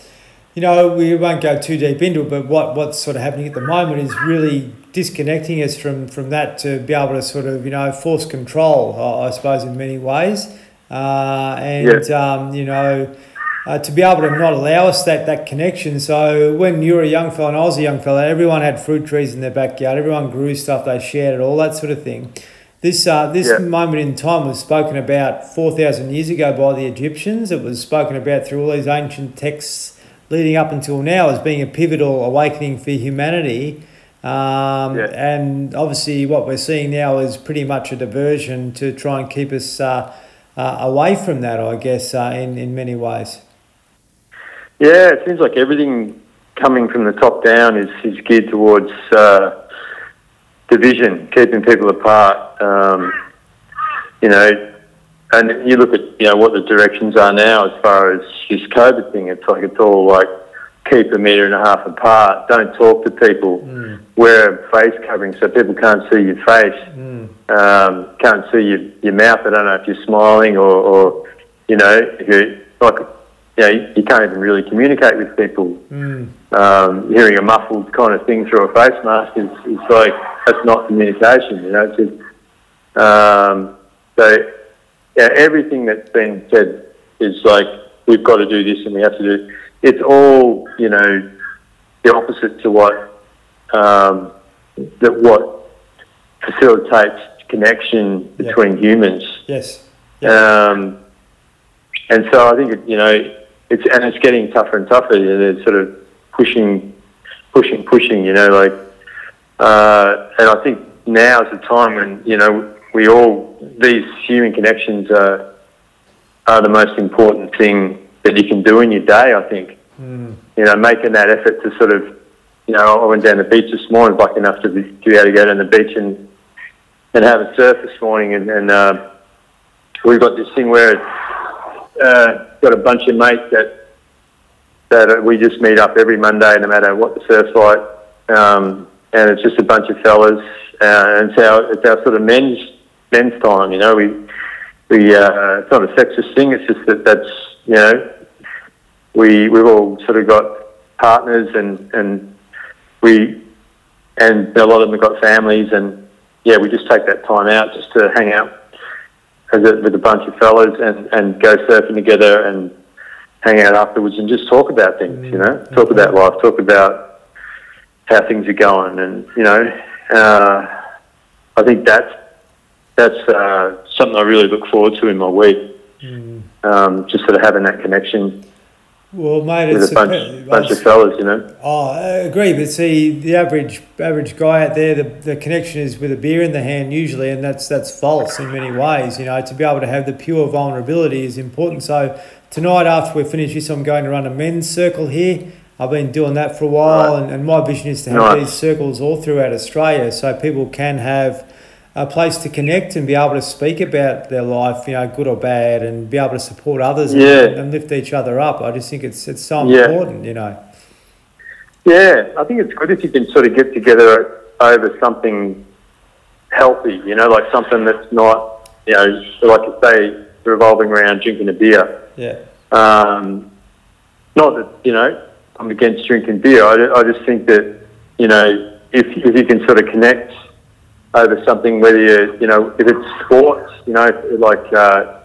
you know, we won't go too deep into it, but what, what's sort of happening at the moment is really disconnecting us from, from that to be able to sort of, you know, force control, I, I suppose, in many ways. Uh, and, um, you know, uh, to be able to not allow us that, that connection. So when you were a young fella and I was a young fella, everyone had fruit trees in their backyard, everyone grew stuff, they shared it, all that sort of thing. This, uh, this Yeah. moment in time was spoken about 4,000 years ago by the Egyptians. It was spoken about through all these ancient texts leading up until now as being a pivotal awakening for humanity. Um, Yeah. And obviously, what we're seeing now is pretty much a diversion to try and keep us uh, uh, away from that, I guess, uh, in, in many ways. Yeah, it seems like everything coming from the top down is, is geared towards uh, division, keeping people apart. Um, you know, and you look at you know what the directions are now as far as this COVID thing. It's like it's all like keep a metre and a half apart. Don't talk to people. Wear a face covering so people can't see your face. Um, can't see your, your mouth. I don't know if you're smiling or, or you know, if you're like, you know, you, you can't even really communicate with people. Um, hearing a muffled kind of thing through a face mask is, is like, that's not communication, you know, it's just, um, so, yeah, everything that's been said is like, we've got to do this and we have to do, it's all, you know, the opposite to what, um, that what facilitates connection Yeah. between humans. Yes. Um, and so I think you know it's and it's getting tougher and tougher. You know, they're sort of pushing, pushing, pushing. You know, like uh, and I think now is the time when you know we all these human connections are are the most important thing that you can do in your day. I think you know making that effort to sort of you know I went down the beach this morning, lucky enough to be, to be able to go down the beach and and have a surf this morning and. and uh, we've got this thing where uh, got a bunch of mates that that we just meet up every Monday, no matter what the surf's like, um, and it's just a bunch of fellas, uh, and it's our it's our sort of men's men's time. You know, we we uh, it's not a sexist thing. It's just that that's you know we we've all sort of got partners and and we and a lot of them have got families and yeah, we just take that time out just to hang out as a, with a bunch of fellas and, and go surfing together and hang out afterwards and just talk about things, you know, talk about life, talk about how things are going, and you know, uh, I think that's that's uh, something I really look forward to in my week. Um, just sort of having that connection Well, mate, it's a bunch, bunch of fellas, you know. Oh, I agree, but see, the average average guy out there, the, the connection is with a beer in the hand usually, and that's that's false in many ways. You know, to be able to have the pure vulnerability is important. So tonight, after we finish this, I'm going to run a men's circle here. I've been doing that for a while, Right. and, and my vision is to have these circles all throughout Australia, so people can have a place to connect and be able to speak about their life, you know, good or bad, and be able to support others and- Yeah. and, lift each other up. I just think it's it's so Yeah. important, you know. Yeah, I think it's good if you can sort of get together over something healthy, you know, like something that's not, you know, like you say, revolving around drinking a beer. Yeah. Um, not that, you know, I'm against drinking beer. I, I just think that, you know, if, if you can sort of connect over something, whether you, you know, if it's sports, you know, like, uh,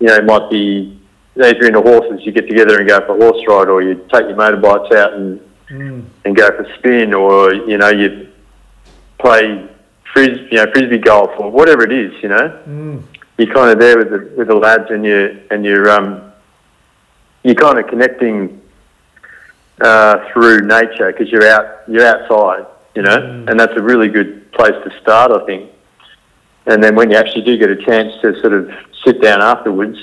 you know, it might be, if you're into horses, you get together and go for a horse ride, or you take your motorbikes out and Mm. and go for a spin, or you know you play fris- you know frisbee golf or whatever it is. You know, Mm. you're kind of there with the with the lads, and you and you're um you're kind of connecting uh, through nature because you're out you're outside. You know, Mm. and that's a really good place to start, I think. And then when you actually do get a chance to sort of sit down afterwards,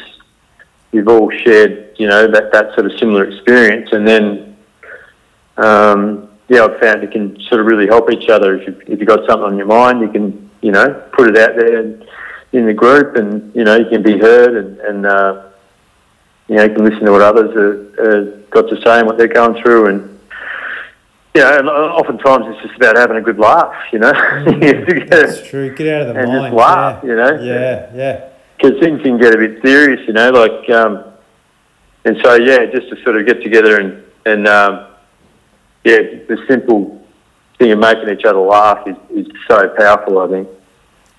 you've all shared, you know, that, that sort of similar experience. And then, um, yeah, I've found you can sort of really help each other. If, you, if you've got something on your mind, you can, you know, put it out there in the group, and you know you can be heard, and, and uh, you know you can listen to what others have got to say and what they're going through, and you know, and oftentimes it's just about having a good laugh, you know. Mm, *laughs* that's true. Get out of the and mind. just laugh, yeah. you know. Yeah, yeah. Because things can get a bit serious, you know, like, um, and so yeah, just to sort of get together and and um, yeah, the simple thing of making each other laugh is, is so powerful, I think.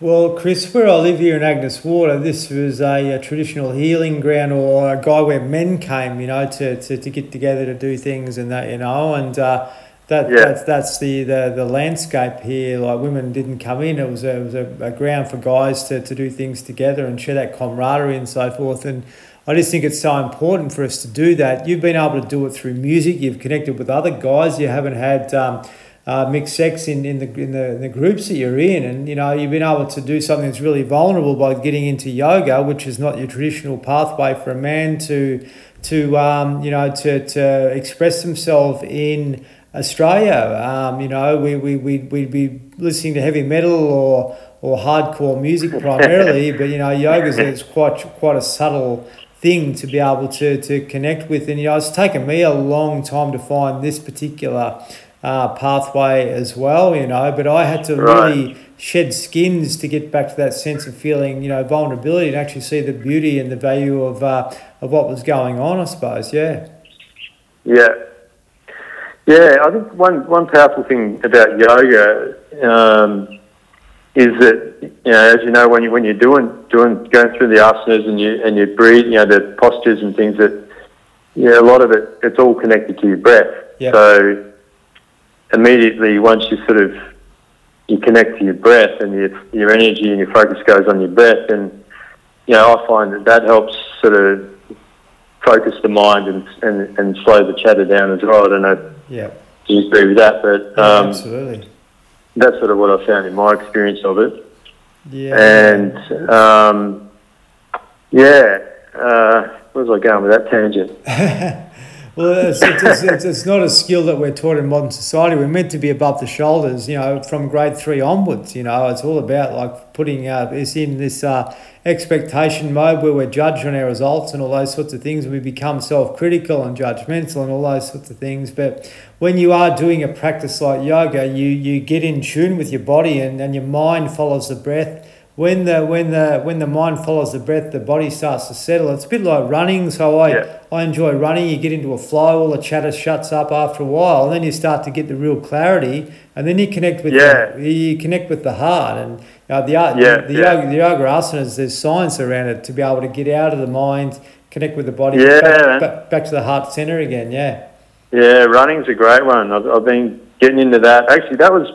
Well, Chris, where I live here in Agnes Water, this was a, a, traditional healing ground or a guy where men came, you know, to, to, to get together to do things and that, you know, and uh, that, Yeah. that's, that's the, the, the landscape here. Like women didn't come in. It was a, it was a, a ground for guys to, to do things together and share that camaraderie and so forth. And I just think it's so important for us to do that. You've been able to do it through music. You've connected with other guys. You haven't had um, uh, mixed sex in, in, the, in, the, in the groups that you're in. And, you know, you've been able to do something that's really vulnerable by getting into yoga, which is not your traditional pathway for a man to, to um, you know, to, to express himself in Australia. Um, you know, we, we, we'd, we'd be listening to heavy metal or, or hardcore music *laughs* primarily, but, you know, yoga is quite, quite a subtle thing to be able to, to connect with. And, you know, it's taken me a long time to find this particular uh, pathway as well, you know, but I had to Right. really shed skins to get back to that sense of feeling, you know, vulnerability and actually see the beauty and the value of, uh, of what was going on, I suppose. Yeah. Yeah. Yeah, I think one, one powerful thing about yoga um, is that you know, as you know, when you when you're doing doing going through the asanas and you and you breathe, you know, the postures and things that yeah, a lot of it it's all connected to your breath. Yep. So immediately once you sort of you connect to your breath and your your energy and your focus goes on your breath, and you know, I find that that helps sort of focus the mind and and, and slow the chatter down as well. I don't know Yeah. if you agree with that, but um, Absolutely. that's sort of what I found in my experience of it. Yeah. And um, yeah, uh, where was I going with that tangent? *laughs* Well, it's, it's, it's, it's, it's not a skill that we're taught in modern society. We're meant to be above the shoulders, you know, from grade three onwards. You know, it's all about like putting uh, us in this uh, expectation mode where we're judged on our results and all those sorts of things. We become self critical and judgmental and all those sorts of things. But when you are doing a practice like yoga, you, you get in tune with your body and, and your mind follows the breath when the when the when the mind follows the breath, the body starts to settle. It's a bit like running. So I Yeah. I enjoy running. You get into a flow, all the chatter shuts up after a while, and then you start to get the real clarity, and then you connect with Yeah. the, you connect with the heart and. You know, the, art, Yeah, the, yeah. yoga, the yoga asanas, there's science around it to be able to get out of the mind, connect with the body, Yeah, back, back, back to the heart center again. Yeah. Yeah, running's a great one. I've, I've been getting into that. Actually, that was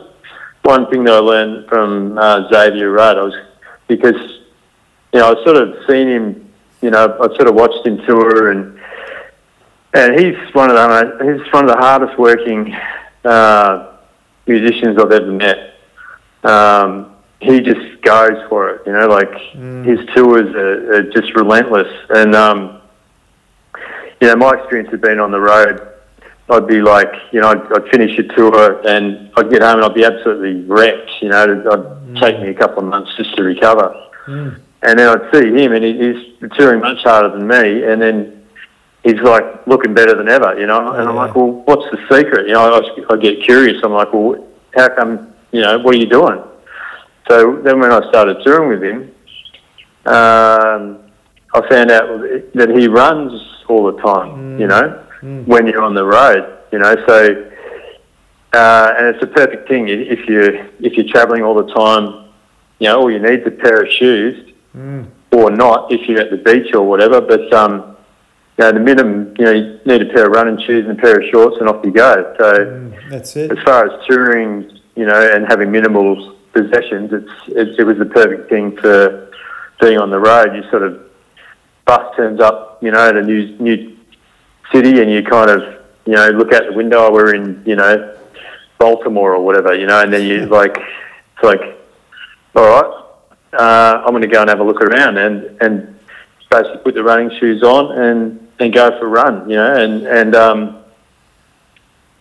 one thing that I learned from uh, Xavier Rudd. I was because you know I sort of seen him. You know, I sort of watched him tour, and and he's one of the he's one of the hardest working uh, musicians I've ever met. Um, he just goes for it. You know, like his tours are, are just relentless, and um, you know, my experience has been on the road. I'd be like, you know, I'd, I'd finish a tour and I'd get home and I'd be absolutely wrecked. You know, it'd, it'd take me a couple of months just to recover. Mm. And then I'd see him and he, he's touring much harder than me. And then he's like looking better than ever, you know. And I'm like, well, what's the secret? You know, I, I get curious. I'm like, well, how come, you know, what are you doing? So then when I started touring with him, um, I found out that he runs all the time, you know, when you're on the road, you know. So, uh, and it's a perfect thing if you if you're traveling all the time. You know, all you need is a pair of shoes, Mm. or not if you're at the beach or whatever. But um, you know, the minimum, you know, you need a pair of running shoes and a pair of shorts, and off you go. So Mm. That's it. as far as touring, you know, and having minimal possessions, it's it, it was the perfect thing for being on the road. You sort of bus turns up, you know, at a new new city, and you kind of you know look out the window. We're in you know Baltimore or whatever, you know, and then you like it's like, all right, uh, I'm going to go and have a look around and and basically put the running shoes on and and go for a run, you know, and and um,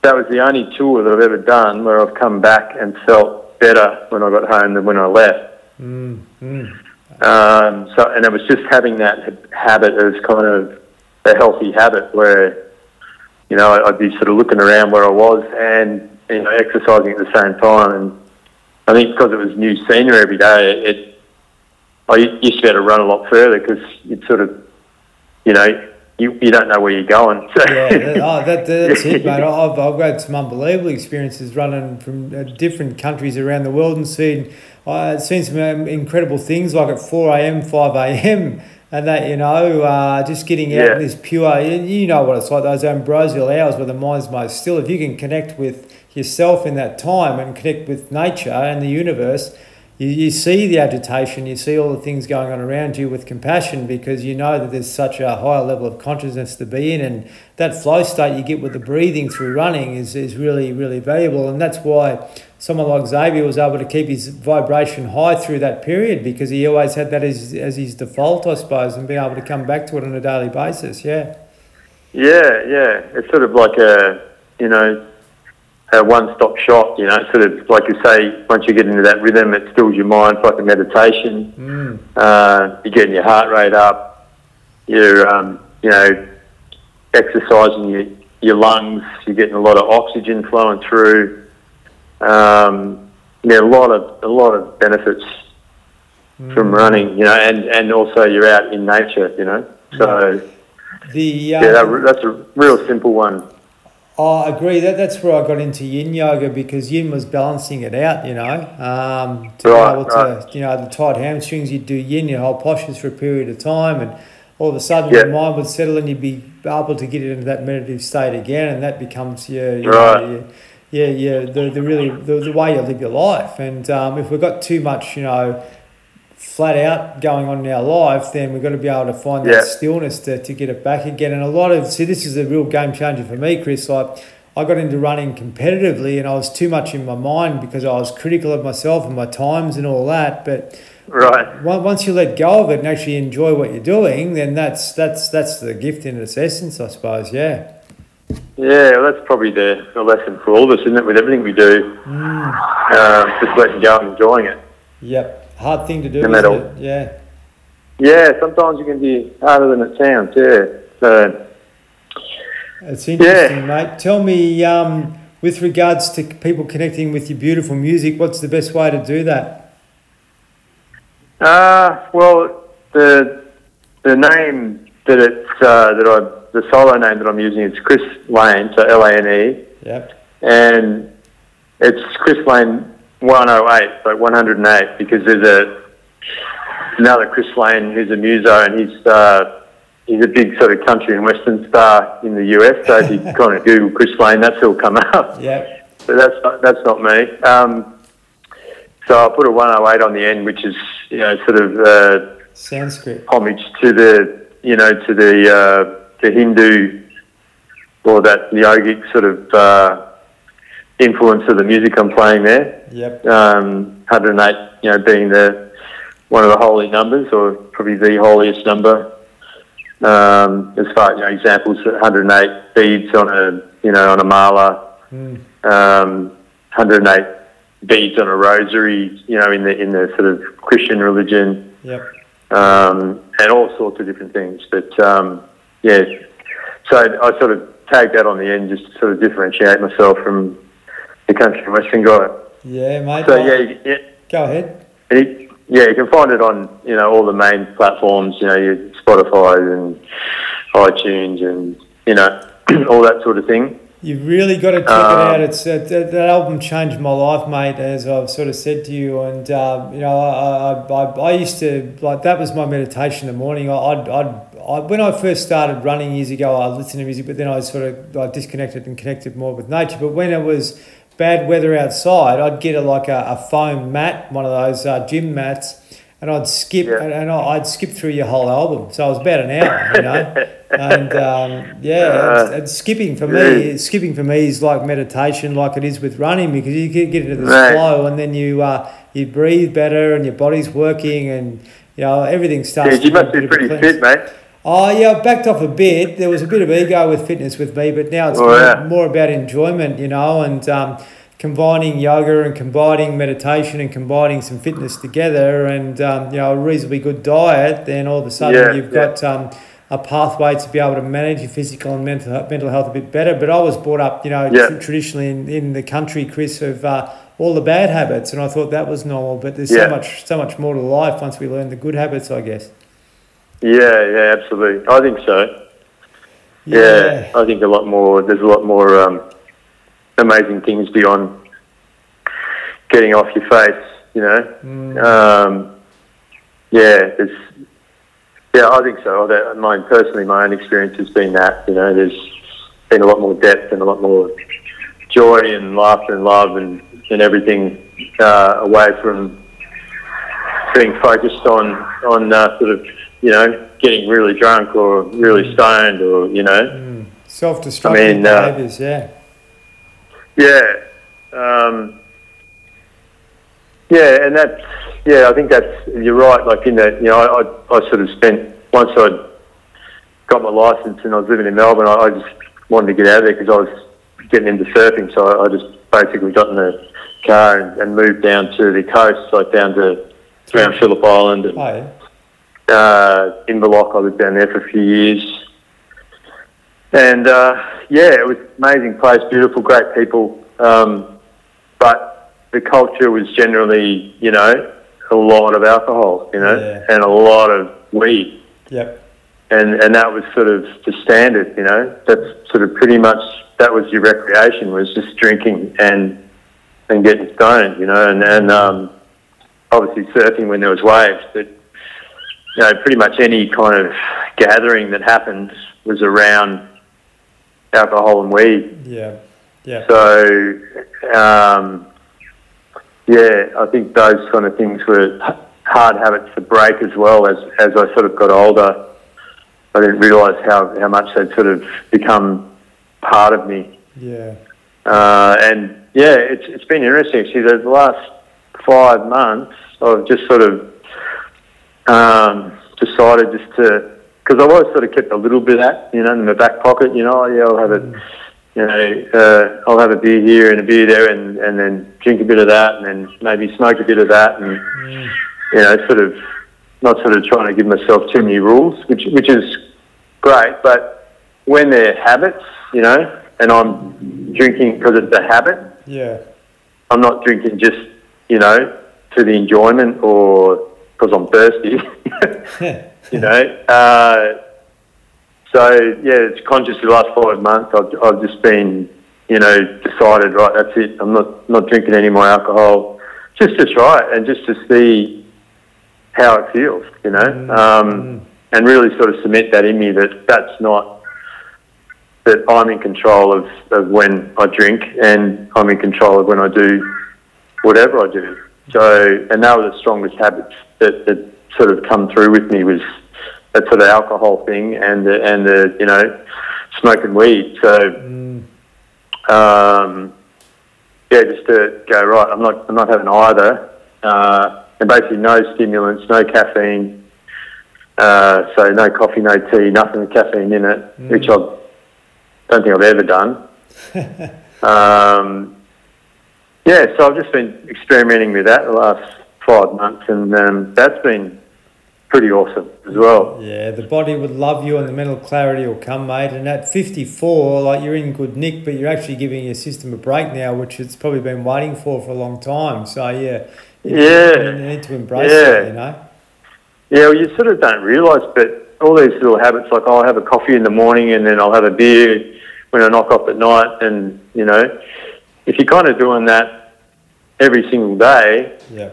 that was the only tour that I've ever done where I've come back and felt better when I got home than when I left. Mm, mm. Um, so, and it was just having that habit as kind of a healthy habit where, you know, I'd be sort of looking around where I was and, you know, exercising at the same time. And I think because it was new senior every day, it, I used to be able to run a lot further because you'd sort of, you know, you, you don't know where you're going. So. *laughs* Yeah, that, oh, that, that's it, *laughs* mate. I've, I've had some unbelievable experiences running from uh, different countries around the world and seen, I've seen some um, incredible things like at 4 a.m., 5 a.m., and that, you know, uh, just getting out yeah. in this pure, you know what it's like, those ambrosial hours where the mind's most still. If you can connect with yourself in that time and connect with nature and the universe, you, you see the agitation, you see all the things going on around you with compassion because you know that there's such a higher level of consciousness to be in. And that flow state you get with the breathing through running is, is really, really valuable. And that's why someone like Xavier was able to keep his vibration high through that period because he always had that as, as his default, I suppose, and being able to come back to it on a daily basis. Yeah. Yeah, yeah. It's sort of like a, you know, a one-stop shop. You know, sort of like you say, once you get into that rhythm, it stills your mind. It's like a meditation. Mm. Uh, you're getting your heart rate up. You're, um, you know, exercising your your lungs. You're getting a lot of oxygen flowing through. Um, yeah, a lot of a lot of benefits mm. from running. You know, and and also you're out in nature. You know, so. The, um, yeah, that, that's a real simple one. Oh, I agree. That that's where I got into Yin yoga because Yin was balancing it out. You know, um, to right, be able right. to, you know, the tight hamstrings. You'd do Yin, your whole postures for a period of time, and all of a sudden your mind would settle, and you'd be able to get into that meditative state again, and that becomes your, your right. Your, yeah, yeah, the, the really the, the way you live your life. And um, if we've got too much, you know, flat out going on in our life, then we've got to be able to find that yeah. stillness to, to get it back again. And a lot of see, this is a real game changer for me, Chris. Like I got into running competitively, and I was too much in my mind because I was critical of myself and my times and all that. But right once you let go of it and actually enjoy what you're doing, then that's that's that's the gift in its essence, I suppose. Yeah. Yeah, well, that's probably the, the lesson for all of us, isn't it? With everything we do, mm. uh, just letting go and enjoying it. Yep hard thing to do. No? Yeah. Yeah, sometimes it can be harder than it sounds. Yeah. So. It's interesting, yeah. mate. Tell me, um, with regards to people connecting with your beautiful music, what's the best way to do that? Uh, well, the the name that it's uh, that I the solo name that I'm using is Chris Lane, so L A N E. Yep. And it's Chris Lane 108, so 108, because there's a another Chris Lane who's a muso, and he's uh, he's a big sort of country and western star in the US. So if you *laughs* kind of Google Chris Lane, that's who'll come up. Yeah. *laughs* But that's not, that's not me. Um, so I put a 108 on the end, which is you know sort of uh, Sanskrit homage to the you know to the uh, the Hindu or that yogic sort of. Uh, influence of the music I'm playing there. Yep. Um, 108, you know, being the one of the holy numbers, or probably the holiest number. Um, as far you know, examples, 108 beads on a you know on a mala, mm. um, 108 beads on a rosary, you know, in the in the sort of Christian religion. Yep. Um, and all sorts of different things, but um, yeah. So I sort of tag that on the end just to sort of differentiate myself from the country western guy. Yeah, mate. So yeah, yeah. Go ahead. yeah, you can find it on you know all the main platforms. You know, your Spotify and iTunes and you know *clears throat* all that sort of thing. You've really got to check um, it out. It's uh, that, that, album changed my life, mate. As I've sort of said to you, and uh, you know, I, I, I, I, used to like that was my meditation in the morning. I, I'd, I'd, I, when I first started running years ago, I listened to music, but then I sort of I disconnected and connected more with nature. But when it was bad weather outside, I'd get a, like a, a foam mat, one of those uh, gym mats, and I'd skip yeah. and I'd skip through your whole album. So it was about an hour, you know. *laughs* and um, yeah, uh, and, and skipping for me, skipping for me is like meditation, like it is with running, because you get, get into this right. flow, and then you uh, you breathe better, and your body's working, and you know everything starts. Yeah, you must be pretty fit, mate. Oh yeah, I backed off a bit. There was a bit of ego with fitness with me, but now it's oh, more, yeah. more, about enjoyment, you know, and um, combining yoga and combining meditation and combining some fitness together and um, you know a reasonably good diet, then all of a sudden Yeah, you've yeah. got um, a pathway to be able to manage your physical and mental mental health a bit better. But I was brought up, you know, tr- traditionally in, in the country, Chris, of uh, all the bad habits, and I thought that was normal. But there's so much so much more to life once we learn the good habits, I guess. Yeah, yeah, absolutely. I think so. Yeah, I think a lot more. There's a lot more um, amazing things beyond getting off your face. You know. Mm. Um, yeah, there's. Yeah, I think so. My personally, my own experience has been that. You know, there's been a lot more depth and a lot more joy and laughter and love and and everything uh, away from being focused on on uh, sort of you know getting really drunk or really stoned or you know Mm. Self-destructive I mean, uh, behaviors, yeah. yeah um, yeah and that's yeah I think that's you're right like in that you know I, I, I sort of spent once I got my license and I was living in Melbourne I, I just wanted to get out of there because I was getting into surfing so I, I just basically got in the car and, and moved down to the coast like down to around Phillip Island and Oh, yeah. Uh, Inverloch. I was down there for a few years, and uh, yeah, it was an amazing place, beautiful, great people. Um, but the culture was generally, you know, a lot of alcohol, you know, Yeah. and a lot of weed, Yep. and and that was sort of the standard, you know. That's sort of pretty much that was your recreation was just drinking and and getting stoned, you know, and and um, obviously surfing when there was waves, but you know, pretty much any kind of gathering that happened was around alcohol and weed. Yeah. Yeah. So, um, yeah, I think those kind of things were hard habits to break as well. As as I sort of got older, I didn't realise how how much they'd sort of become part of me. Yeah. Uh, and yeah, it's it's been interesting. See, the last five months, I've just sort of um, decided just to because I've always sort of kept a little bit of that, you know, in my back pocket. You know, yeah, I'll have a, you know, uh, I'll have a beer here and a beer there, and and then drink a bit of that, and then maybe smoke a bit of that, and you know, sort of not sort of trying to give myself too many rules, which which is great, but when they're habits, you know, and I'm drinking because it's a habit, Yeah. I'm not drinking just, you know, to the enjoyment or because I'm thirsty, *laughs* you know. Uh, so yeah, it's conscious the last five months. I've, I've just been, you know, decided right. That's it. I'm not not drinking any more alcohol. Just to try it and just to see how it feels, you know, um, and really sort of cement that in me that that's not that I'm in control of, of when I drink and I'm in control of when I do whatever I do. So, and that was the strongest habits that, that sort of come through with me was that sort of alcohol thing and the, and the, you know, smoking weed. So, Mm. um, yeah, just to go right. I'm not. I'm not having either. Uh, and basically, no stimulants, no caffeine. Uh, so no coffee, no tea, nothing with caffeine in it, which I don't think I've ever done. *laughs* um, yeah, so I've just been experimenting with that the last five months, and um, that's been pretty awesome as well. Yeah, the body would love you and the mental clarity will come, mate. And at 54, like you're in good nick, but you're actually giving your system a break now, which it's probably been waiting for for a long time. So, yeah, you, Yeah. you need to embrace Yeah. it, you know? Yeah, well, you sort of don't realise, but all these little habits, like I'll have a coffee in the morning and then I'll have a beer when I knock off at night, and you know, if you're kind of doing that every single day, Yeah.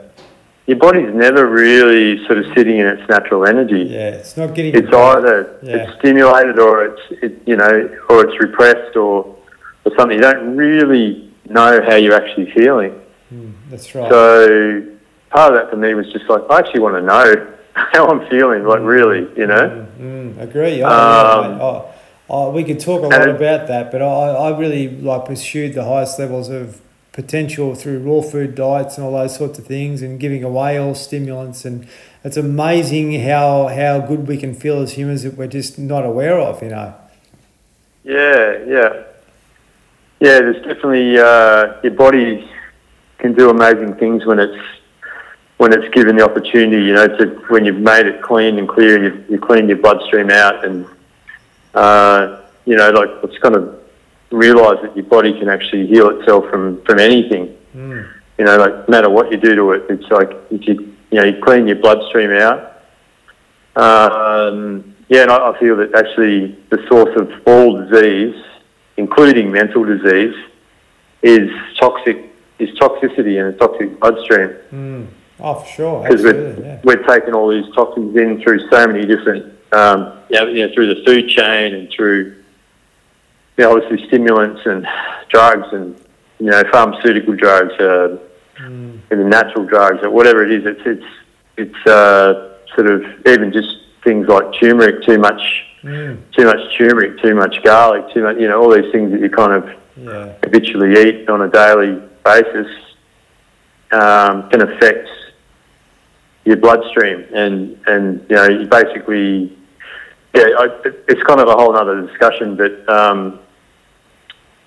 Your body's never really sort of sitting in its natural energy. Yeah, it's not getting. It's either Yeah. it's stimulated or it's it, you know, or it's repressed or or something. You don't really know how you're actually feeling. Mm, that's right. So part of that for me was just like I actually want to know *laughs* how I'm feeling, like really, you know. Mm, mm, agree. Oh, Um. Oh, oh, we could talk a lot about that, but I, I really like pursued the highest levels of potential through raw food diets and all those sorts of things, and giving away all stimulants. And it's amazing how how good we can feel as humans that we're just not aware of. You know. Yeah, yeah. yeah, there's definitely uh, your body can do amazing things when it's when it's given the opportunity. You know, to when you've made it clean and clear, and you've, you clean your bloodstream out, and uh, you know, like it's kind of realise that your body can actually heal itself from from anything. Mm. You know, like no matter what you do to it, it's like if you you know you clean your bloodstream out. Um, yeah, and I, I feel that actually the source of all disease, including mental disease, is toxic is toxicity and a toxic bloodstream. Mm. Oh, for sure. Because we're, yeah. we're taking all these toxins in through so many different, um, you know, through the food chain and through, you know, obviously stimulants and drugs and, you know, pharmaceutical drugs, uh, mm. natural drugs or whatever it is. It's, it's, it's uh, sort of even just things like turmeric, too much, mm. too much turmeric, too much garlic, too much, you know, all these things that you kind of yeah. habitually eat on a daily basis um, can affect your bloodstream, and and you know you basically yeah, I, it's kind of a whole other discussion, but um,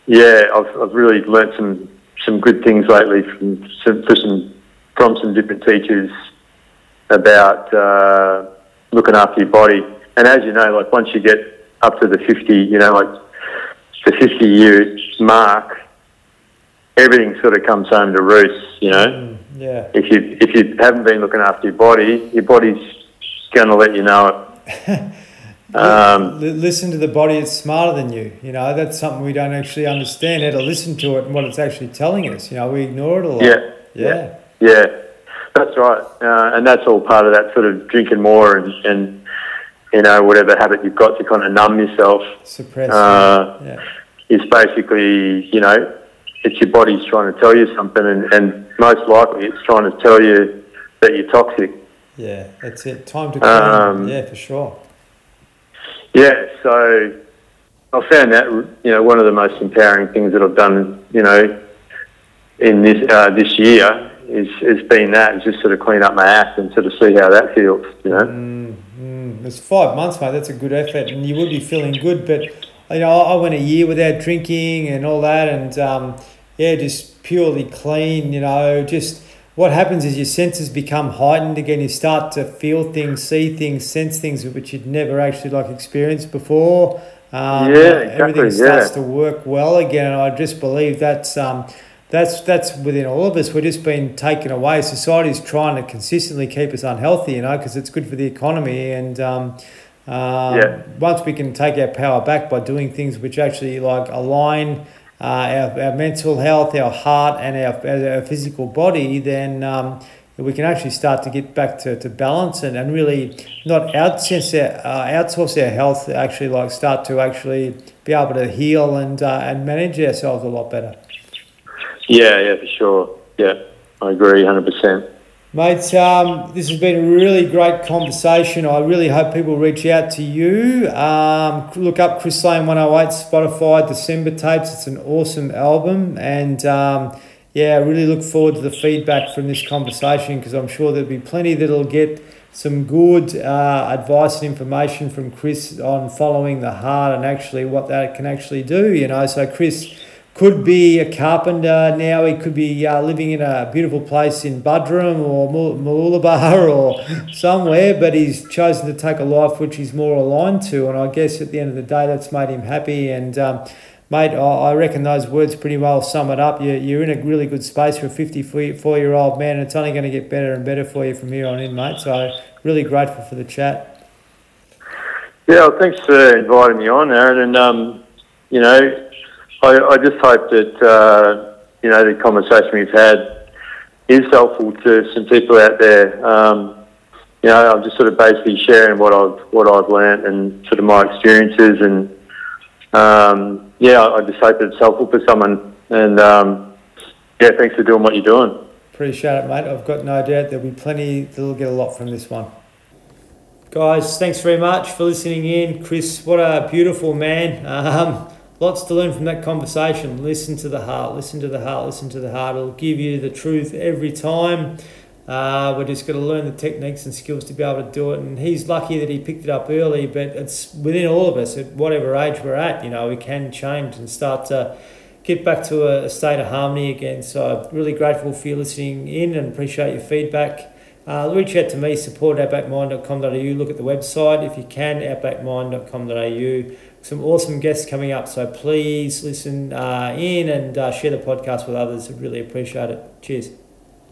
yeah, I've I've really learnt some some good things lately from some, some from some different teachers about uh, looking after your body, and as you know, like once you get up to the fifty, you know, like the fifty year mark, everything sort of comes home to roost, you know. Mm, yeah. If you if you haven't been looking after your body, your body's going to let you know it. *laughs* um, listen to the body; it's smarter than you. You know, that's something we don't actually understand how to listen to it and what it's actually telling us. You know, we ignore it a lot. Yeah. Yeah. Yeah. That's right, uh, and that's all part of that sort of drinking more and, and you know whatever habit you've got to kind of numb yourself. Suppress. Uh, yeah. Is basically you know it's your body's trying to tell you something, and, and most likely it's trying to tell you that you're toxic. Yeah, that's it. Time to clean. Um, yeah, for sure. Yeah, so I found that you know one of the most empowering things that I've done, you know, in this uh, this year is has been that just sort of clean up my act and sort of see how that feels, you know. Mm. It's five months, mate. That's a good effort, and you would be feeling good. But you know, I went a year without drinking and all that, and um, yeah, just purely clean, you know, just what happens is your senses become heightened again. You start to feel things, see things, sense things which you'd never actually like experienced before. Um, yeah, exactly, everything starts yeah. to work well again, and I just believe that's um, that's that's within all of us. We're just being taken away. Society's trying to consistently keep us unhealthy, you know, because it's good for the economy. And um, um, yeah. once we can take our power back by doing things which actually like align uh, our, our mental health, our heart, and our, our physical body, then um, we can actually start to get back to, to balance and, and really not outsource our, uh, outsource our health, actually like start to actually be able to heal and, uh, and manage ourselves a lot better. Yeah, yeah, for sure. Yeah, I agree 100%. Mate, um, this has been a really great conversation. I really hope people reach out to you. Um, look up Chris Lane 108 Spotify December tapes. It's an awesome album. And um, yeah, I really look forward to the feedback from this conversation because I'm sure there'll be plenty that'll get some good uh, advice and information from Chris on following the heart and actually what that can actually do. You know, so Chris could be a carpenter now. He could be uh, living in a beautiful place in Buderim or Mooloolaba *laughs* or somewhere, but he's chosen to take a life which he's more aligned to. And I guess at the end of the day, that's made him happy. And um, mate, I, I reckon those words pretty well sum it up. You're, you're in a really good space for a 54 year old man, and it's only going to get better and better for you from here on in, mate. So really grateful for the chat. Yeah, well, thanks for inviting me on, Aaron. And um, you know, I, I just hope that uh, you know the conversation we've had is helpful to some people out there. Um, you know, I'm just sort of basically sharing what I've what I've learned and sort of my experiences, and um, yeah, I just hope it's helpful for someone. And um, yeah, thanks for doing what you're doing. Appreciate it, mate. I've got no doubt there'll be plenty that'll get a lot from this one. Guys, thanks very much for listening in. Chris, what a beautiful man. Um, lots to learn from that conversation. Listen to the heart, listen to the heart, listen to the heart. It'll give you the truth every time. Uh, we're just going to learn the techniques and skills to be able to do it. And he's lucky that he picked it up early, but it's within all of us at whatever age we're at. You know, we can change and start to get back to a, state of harmony again. So I'm really grateful for you listening in and appreciate your feedback. Uh, reach out to me, support outbackmind.com.au. Look at the website if you can, outbackmind.com.au. Some awesome guests coming up, so please listen uh, in and uh, share the podcast with others. I'd really appreciate it. Cheers.